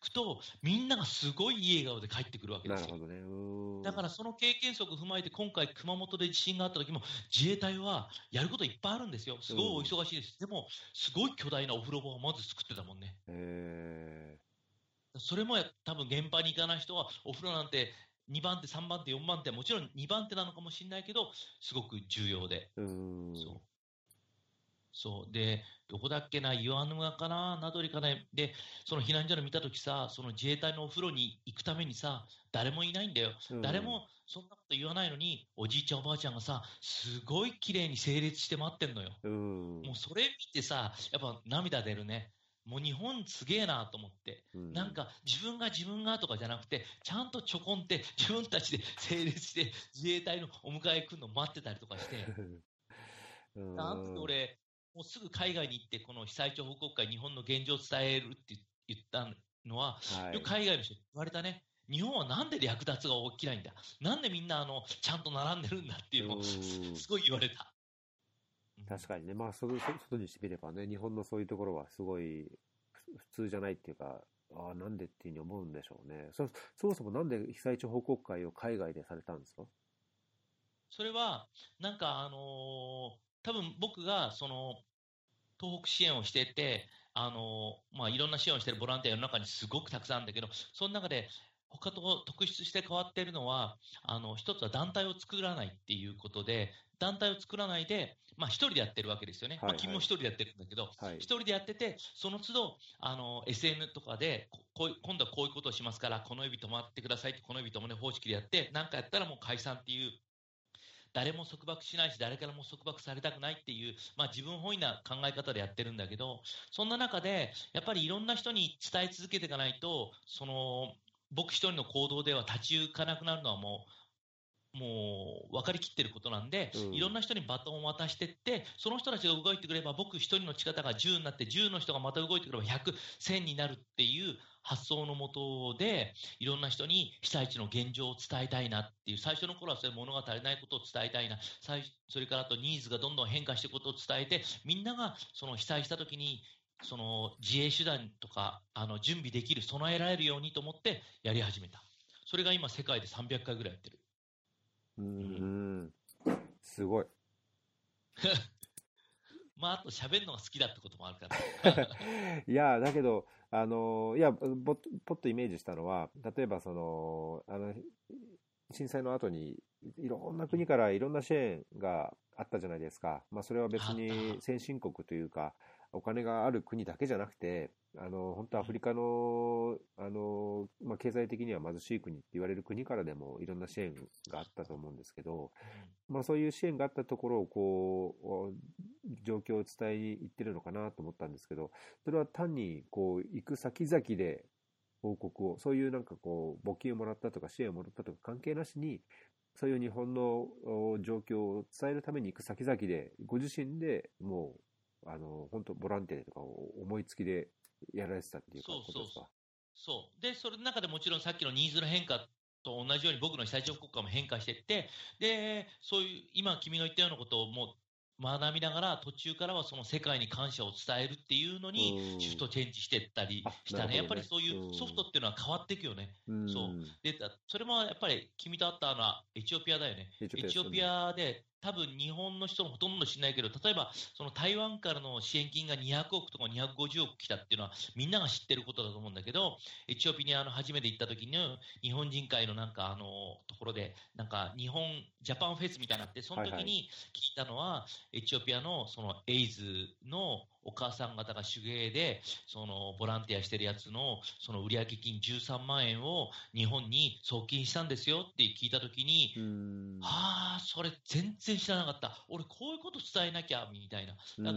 くと、みんながすごいいい笑顔で帰ってくるわけですよーなるほ。どね。うん。だからその経験則を踏まえて、今回、熊本で地震があった時も、自衛隊はやることいっぱいあるんですよ。すごいお忙しいです。でも、すごい巨大なお風呂場をまず作ってたもんね。えそれもや多分現場に行かない人は、お風呂なんて2番手、3番手、4番手、もちろん2番手なのかもしれないけど、すごく重要で。ー、うん。そう。そう。で、どこだっけな、岩沼かな、名取かね。で、その避難所の見たときさ、その自衛隊のお風呂に行くためにさ、誰もいないんだよ。うん誰もそんなこと言わないのに、おじいちゃんおばあちゃんがさ、すごい綺麗に整列して待ってんのよ。うん。もうそれ見てさ、やっぱ涙出るね。もう日本すげえなと思って。うんなんか自分が自分がとかじゃなくて、ちゃんとちょこんって自分たちで整列して自衛隊のお迎え来るの待ってたりとかして、うんなんて俺、もうすぐ海外に行って、この被災地報告会、日本の現状を伝えるって言ったのは、はいよく海外の人に言われたね。日本はなんで略奪が起きないんだ？なんでみんなあのちゃんと並んでるんだっていうのをうんすごい言われた。確かにね、まあ、そのそ外にしてみればね、日本のそういうところはすごいふ普通じゃないっていうか、ああ、なんでっていうふうに思うんでしょうね。そそもそもなんで被災地報告会を海外でされたんですか？それは、なんかあのー多分僕がその東北支援をしてて、あのーまあ、いろんな支援をしてるボランティアの中にすごくたくさんあるんだけど、その中で、他と特筆して変わっているのは、あの、一つは団体を作らないっていうことで、団体を作らないで、まあ一人でやってるわけですよね。はいはいまあ君も一人でやってるんだけど、はい一。人でやってて、その都度、あの、SN とかで、こ今度はこういうことをしますから、この指止まってくださいって、この指止まれ方式でやって、なんかやったらもう解散っていう、誰も束縛しないし、誰からも束縛されたくないっていう、まあ自分本位な考え方でやってるんだけど、そんな中で、やっぱりいろんな人に伝え続けていかないと、その、僕一人の行動では立ち行かなくなるのはもう、もう分かりきってることなんで、うん。いろんな人にバトンを渡していって、その人たちが動いてくれば、僕一人の力が10になって、10の人がまた動いてくれば100、1000になるっていう発想のもとで、いろんな人に被災地の現状を伝えたいなっていう、最初の頃はそれ物が足りないことを伝えたいな、最それからあとニーズがどんどん変化していくことを伝えて、みんながその被災した時に、その自衛手段とかあの準備できる、備えられるようにと思ってやり始めた。それが今世界で300回ぐらいやってる。うーん。すごい。まあ、あと喋るのが好きだってこともあるから。いや、だけど、あの、いや、ぼぽっとイメージしたのは、例えばその、あの、震災の後に、いろんな国からいろんな支援があったじゃないですか。まあ、それは別にた先進国というか、お金がある国だけじゃなくて、あの、本当アフリカの、あの、まあ、経済的には貧しい国って言われる国からでもいろんな支援があったと思うんですけど、まあ、そういう支援があったところをこう状況を伝えに行ってるのかなと思ったんですけどそれは単にこう行く先々で報告をそういうなんかこう募金をもらったとか支援をもらったとか関係なしにそういう日本のお状況を伝えるために行く先々でご自身でもうあの本当ボランティアとかを思いつきでやられてたっていうことですか？そう。で、それの中でもちろんさっきのニーズの変化と同じように僕の被災地報告も変化していって、で、そういう、今君が言ったようなことをもう学びながら、途中からはその世界に感謝を伝えるっていうのうんに、シフトチェンジしていったりあしたね。やっぱりそういうソフトっていうのは変わっていくよね。うんそうで、だそれもやっぱり君と会ったのはエチオピアだよね。エチオピアで多分日本の人のほとんど知らないけど、例えばその台湾からの支援金が200億とか250億来たっていうのはみんなが知ってることだと思うんだけど、エチオピアの初めて行った時に日本人会のなんかあのところで、なんか日本、ジャパンフェスみたいになって、その時に聞いたのは、エチオピアのそのエイズのお母さん方が手芸で、そのボランティアしてるやつのその売上金13万円を日本に送金したんですよって聞いたときに、うんああ、それ全然知らなかった。俺こういうこと伝えなきゃ、みたいな。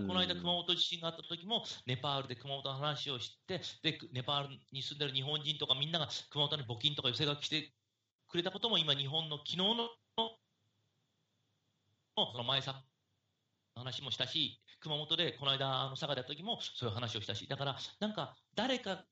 この間熊本地震があった時も、ネパールで熊本の話を知って、で、ネパールに住んでる日本人とかみんなが熊本に募金とか寄せ書きしてくれたことも今日本の昨日の、のその前さ話もしたし、熊本でこの間あの佐賀でやった時もそういう話をしたし、だからなんか誰か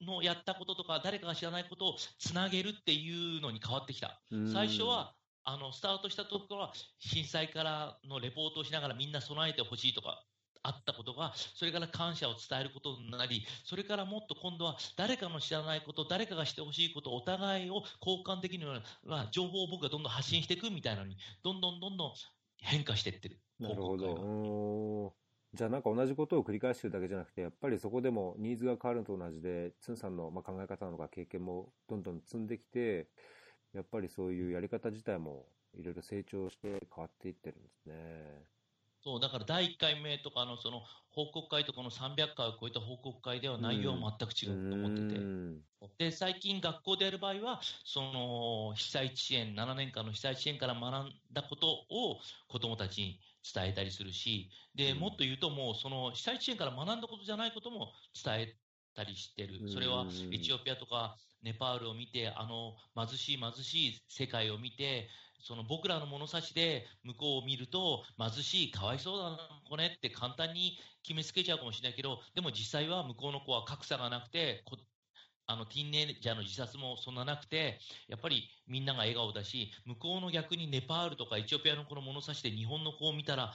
のやったこととか、誰かが知らないことをつなげるっていうのに変わってきた。最初は、あの、スタートしたところは、震災からのレポートをしながらみんな備えてほしいとか、あったことが、それから感謝を伝えることになり、それからもっと今度は誰かの知らないこと、誰かがしてほしいこと、お互いを交換できるような情報を僕がどんどん発信していくみたいなのに、どんどんどんどん変化していってる。なるほど。じゃあなんか同じことを繰り返してるだけじゃなくて、やっぱりそこでもニーズが変わるのと同じで、ツンさんのまあ考え方なのか経験もどんどん積んできて、やっぱりそういうやり方自体もいろいろ成長して変わっていってるんですね。そう、だから第1回目とかのその報告会とかの300回を超えた報告会では内容は全く違うと思ってて。うんで、最近学校でやる場合は、その被災地支援、7年間の被災地支援から学んだことを子供たちに伝えたりするし、で、うんもっと言うともうその被災地支援から学んだことじゃないことも伝えたりしてる。それはうんエチオピアとかネパールを見て、あの貧しい貧しい世界を見て、その僕らの物差しで向こうを見ると、貧しい、かわいそうだな、これって簡単に決めつけちゃうかもしれないけど、でも実際は向こうの子は格差がなくて、こあのティーンネイジャーの自殺もそんななくて、やっぱりみんなが笑顔だし、向こうの逆にネパールとかエチオピアの子の物差しで日本の子を見たら、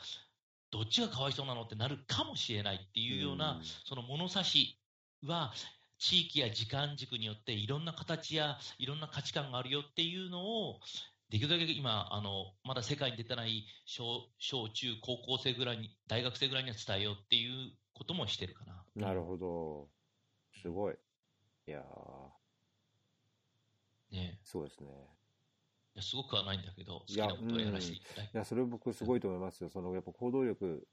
どっちがかわいそうなのってなるかもしれないっていうような、その物差しは、地域や時間軸によっていろんな形やいろんな価値観があるよっていうのを、できるだけ今、あの、まだ世界に出てない小、小中高校生ぐらいに、大学生ぐらいには伝えようっていうこともしてるかな。なるほど。すごい。いやーねそうですね。いやすごくはないんだけど、好きなことをやらせていただいて。いや、それ僕すごいと思いますよ。その、やっぱ行動力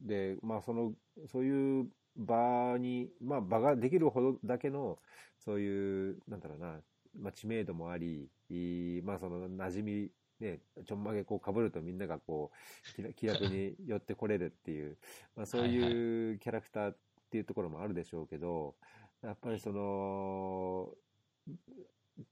で、まあその、そういう場に、まあ場ができるほどだけの、そういう、なんだろうな、まあ知名度もあり、いいまあその馴染み、ね、ちょんまげこう被るとみんながこう、気楽 に寄ってこれるっていう、まあそういうキャラクターっていうところもあるでしょうけど、やっぱりその、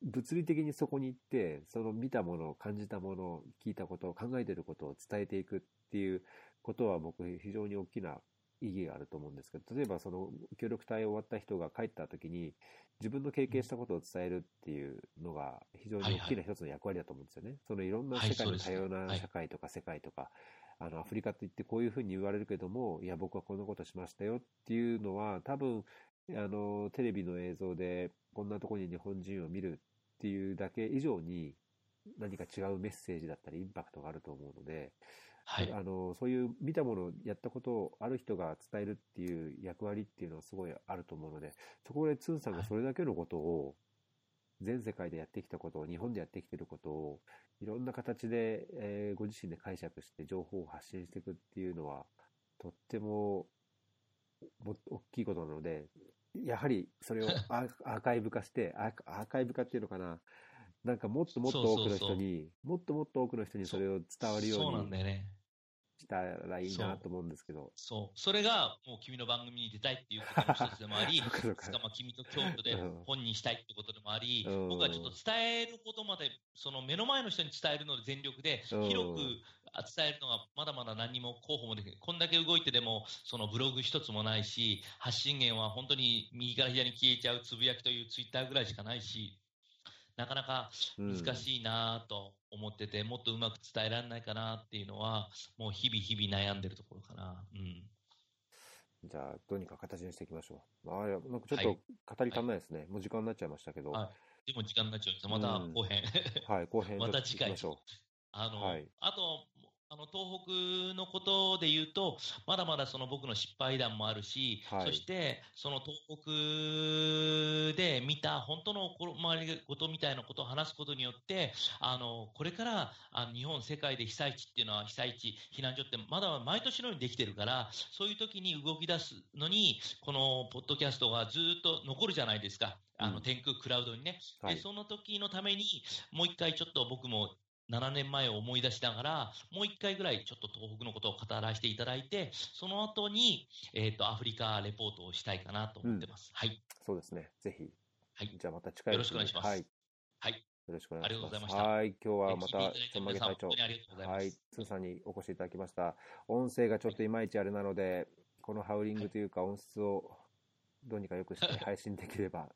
物理的にそこに行って、その見たもの、感じたもの、聞いたこと、考えてることを伝えていくっていうことは僕非常に大きな意義があると思うんですけど、例えばその協力隊終わった人が帰った時に自分の経験したことを伝えるっていうのが非常に大きな一つの役割だと思うんですよね。そのいろんな世界の多様な社会とか世界とか、あのアフリカといってこういうふうに言われるけども、いや僕はこんなことしましたよっていうのは多分あのテレビの映像でこんなところに日本人を見るっていうだけ以上に何か違うメッセージだったりインパクトがあると思うので、はい。あのそういう見たものをやったことをある人が伝えるっていう役割っていうのはすごいあると思うのでそこでツンさんがそれだけのことを全世界でやってきたことを日本でやってきてることをいろんな形で、えーご自身で解釈して情報を発信していくっていうのはとってもも大きいことなのでやはりそれをアー カイブ化してアーカイブ化っていうのかな。なんかもっともっと多くの人にもっともっと多くの人にそれを伝わるよそうなんうにだよね。したらいいなと思うんですけど。そう。それが、もう君の番組に出たいっていうことの一つでもあり そう、かそうか。つかまあ君と京都でうん。本にしたいってことでもあり、うん。僕はちょっと伝えることまで、その目の前の人に伝えるので全力で、うん。広く伝えるのがまだまだ何にも候補もできない。こんだけ動いてでも、そのブログ一つもないし、発信源は本当に右から左に消えちゃうつぶやきというツイッターぐらいしかないし、なかなかうん難しいなと思ってて、もっとうまく伝えられないかなっていうのは、もう日々日々悩んでるところかな。うん。じゃあ、どうにか形にしていきましょう。ああ、なんかちょっはいと語り足んないですね。もう時間になっちゃいましたけど。はでも時間になっちゃうんですまた後編。はい、後編またちょっと行きましょ あの、はいあと、あの、東北のことで言うと、まだまだその僕の失敗談もあるし、はいそして、その東北で見た本当の周り事みたいなことを話すことによって、あの、これから、あの日本、世界で被災地っていうのは、被災地、避難所ってまだ毎年のようにできてるから、そういう時に動き出すのに、このポッドキャストがずっと残るじゃないですか。あの、うん天空クラウドにね。う。はいで、。その時のために、もう一回ちょっと僕も7年前を思い出しながら、もう一回ぐらいちょっと東北のことを語らせていただいて、その後に、えっ、と、アフリカレポートをしたいかなと思ってます。はい。そうですね。ぜひ。はい。じゃあまた近いよろしくお願いしますはい。はい。よろしくお願いします。ありがとうございましたはい。今日はまた、ちょんまげ隊長。はい。つんさんにお越しいただきました。音声がちょっといまいちあれなので、このハウリングというか音質をどうにか良くして 配信できれば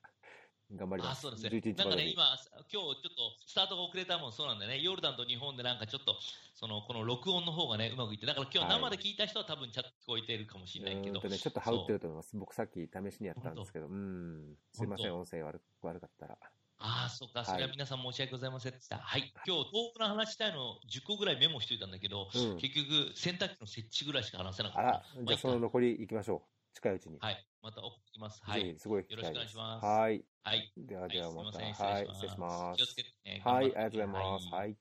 頑張ります。あそうですね11。日なんかね。今、今日ちょっとスタートが遅れたもんそうなんでね、ヨルダンと日本でなんかちょっと、その、この録音の方がね、うまくいって、だから今日はい生で聞いた人は多分ちゃんと聞こえてるかもしれないけどね、ちょっと羽織ってると思います。僕さっき試しにやったんですけど、うん。すいません、本音声悪悪かったら。ああ、そっか、それは皆さん申し訳ございませんでした。はい。今日、東北の話したいの10個ぐらいメモしといたんだけど、うん。結局、洗濯機の設置ぐらいしか話せなかった。あら、じゃあそのま残り行きましょう。近いうちに。はい。また送ってきます。はい。すごい聞きたいです。よろしくお願いしますはい。はい。ではではまた、はい。失礼します。気をつけてね。はい、ありがとうございます。はい。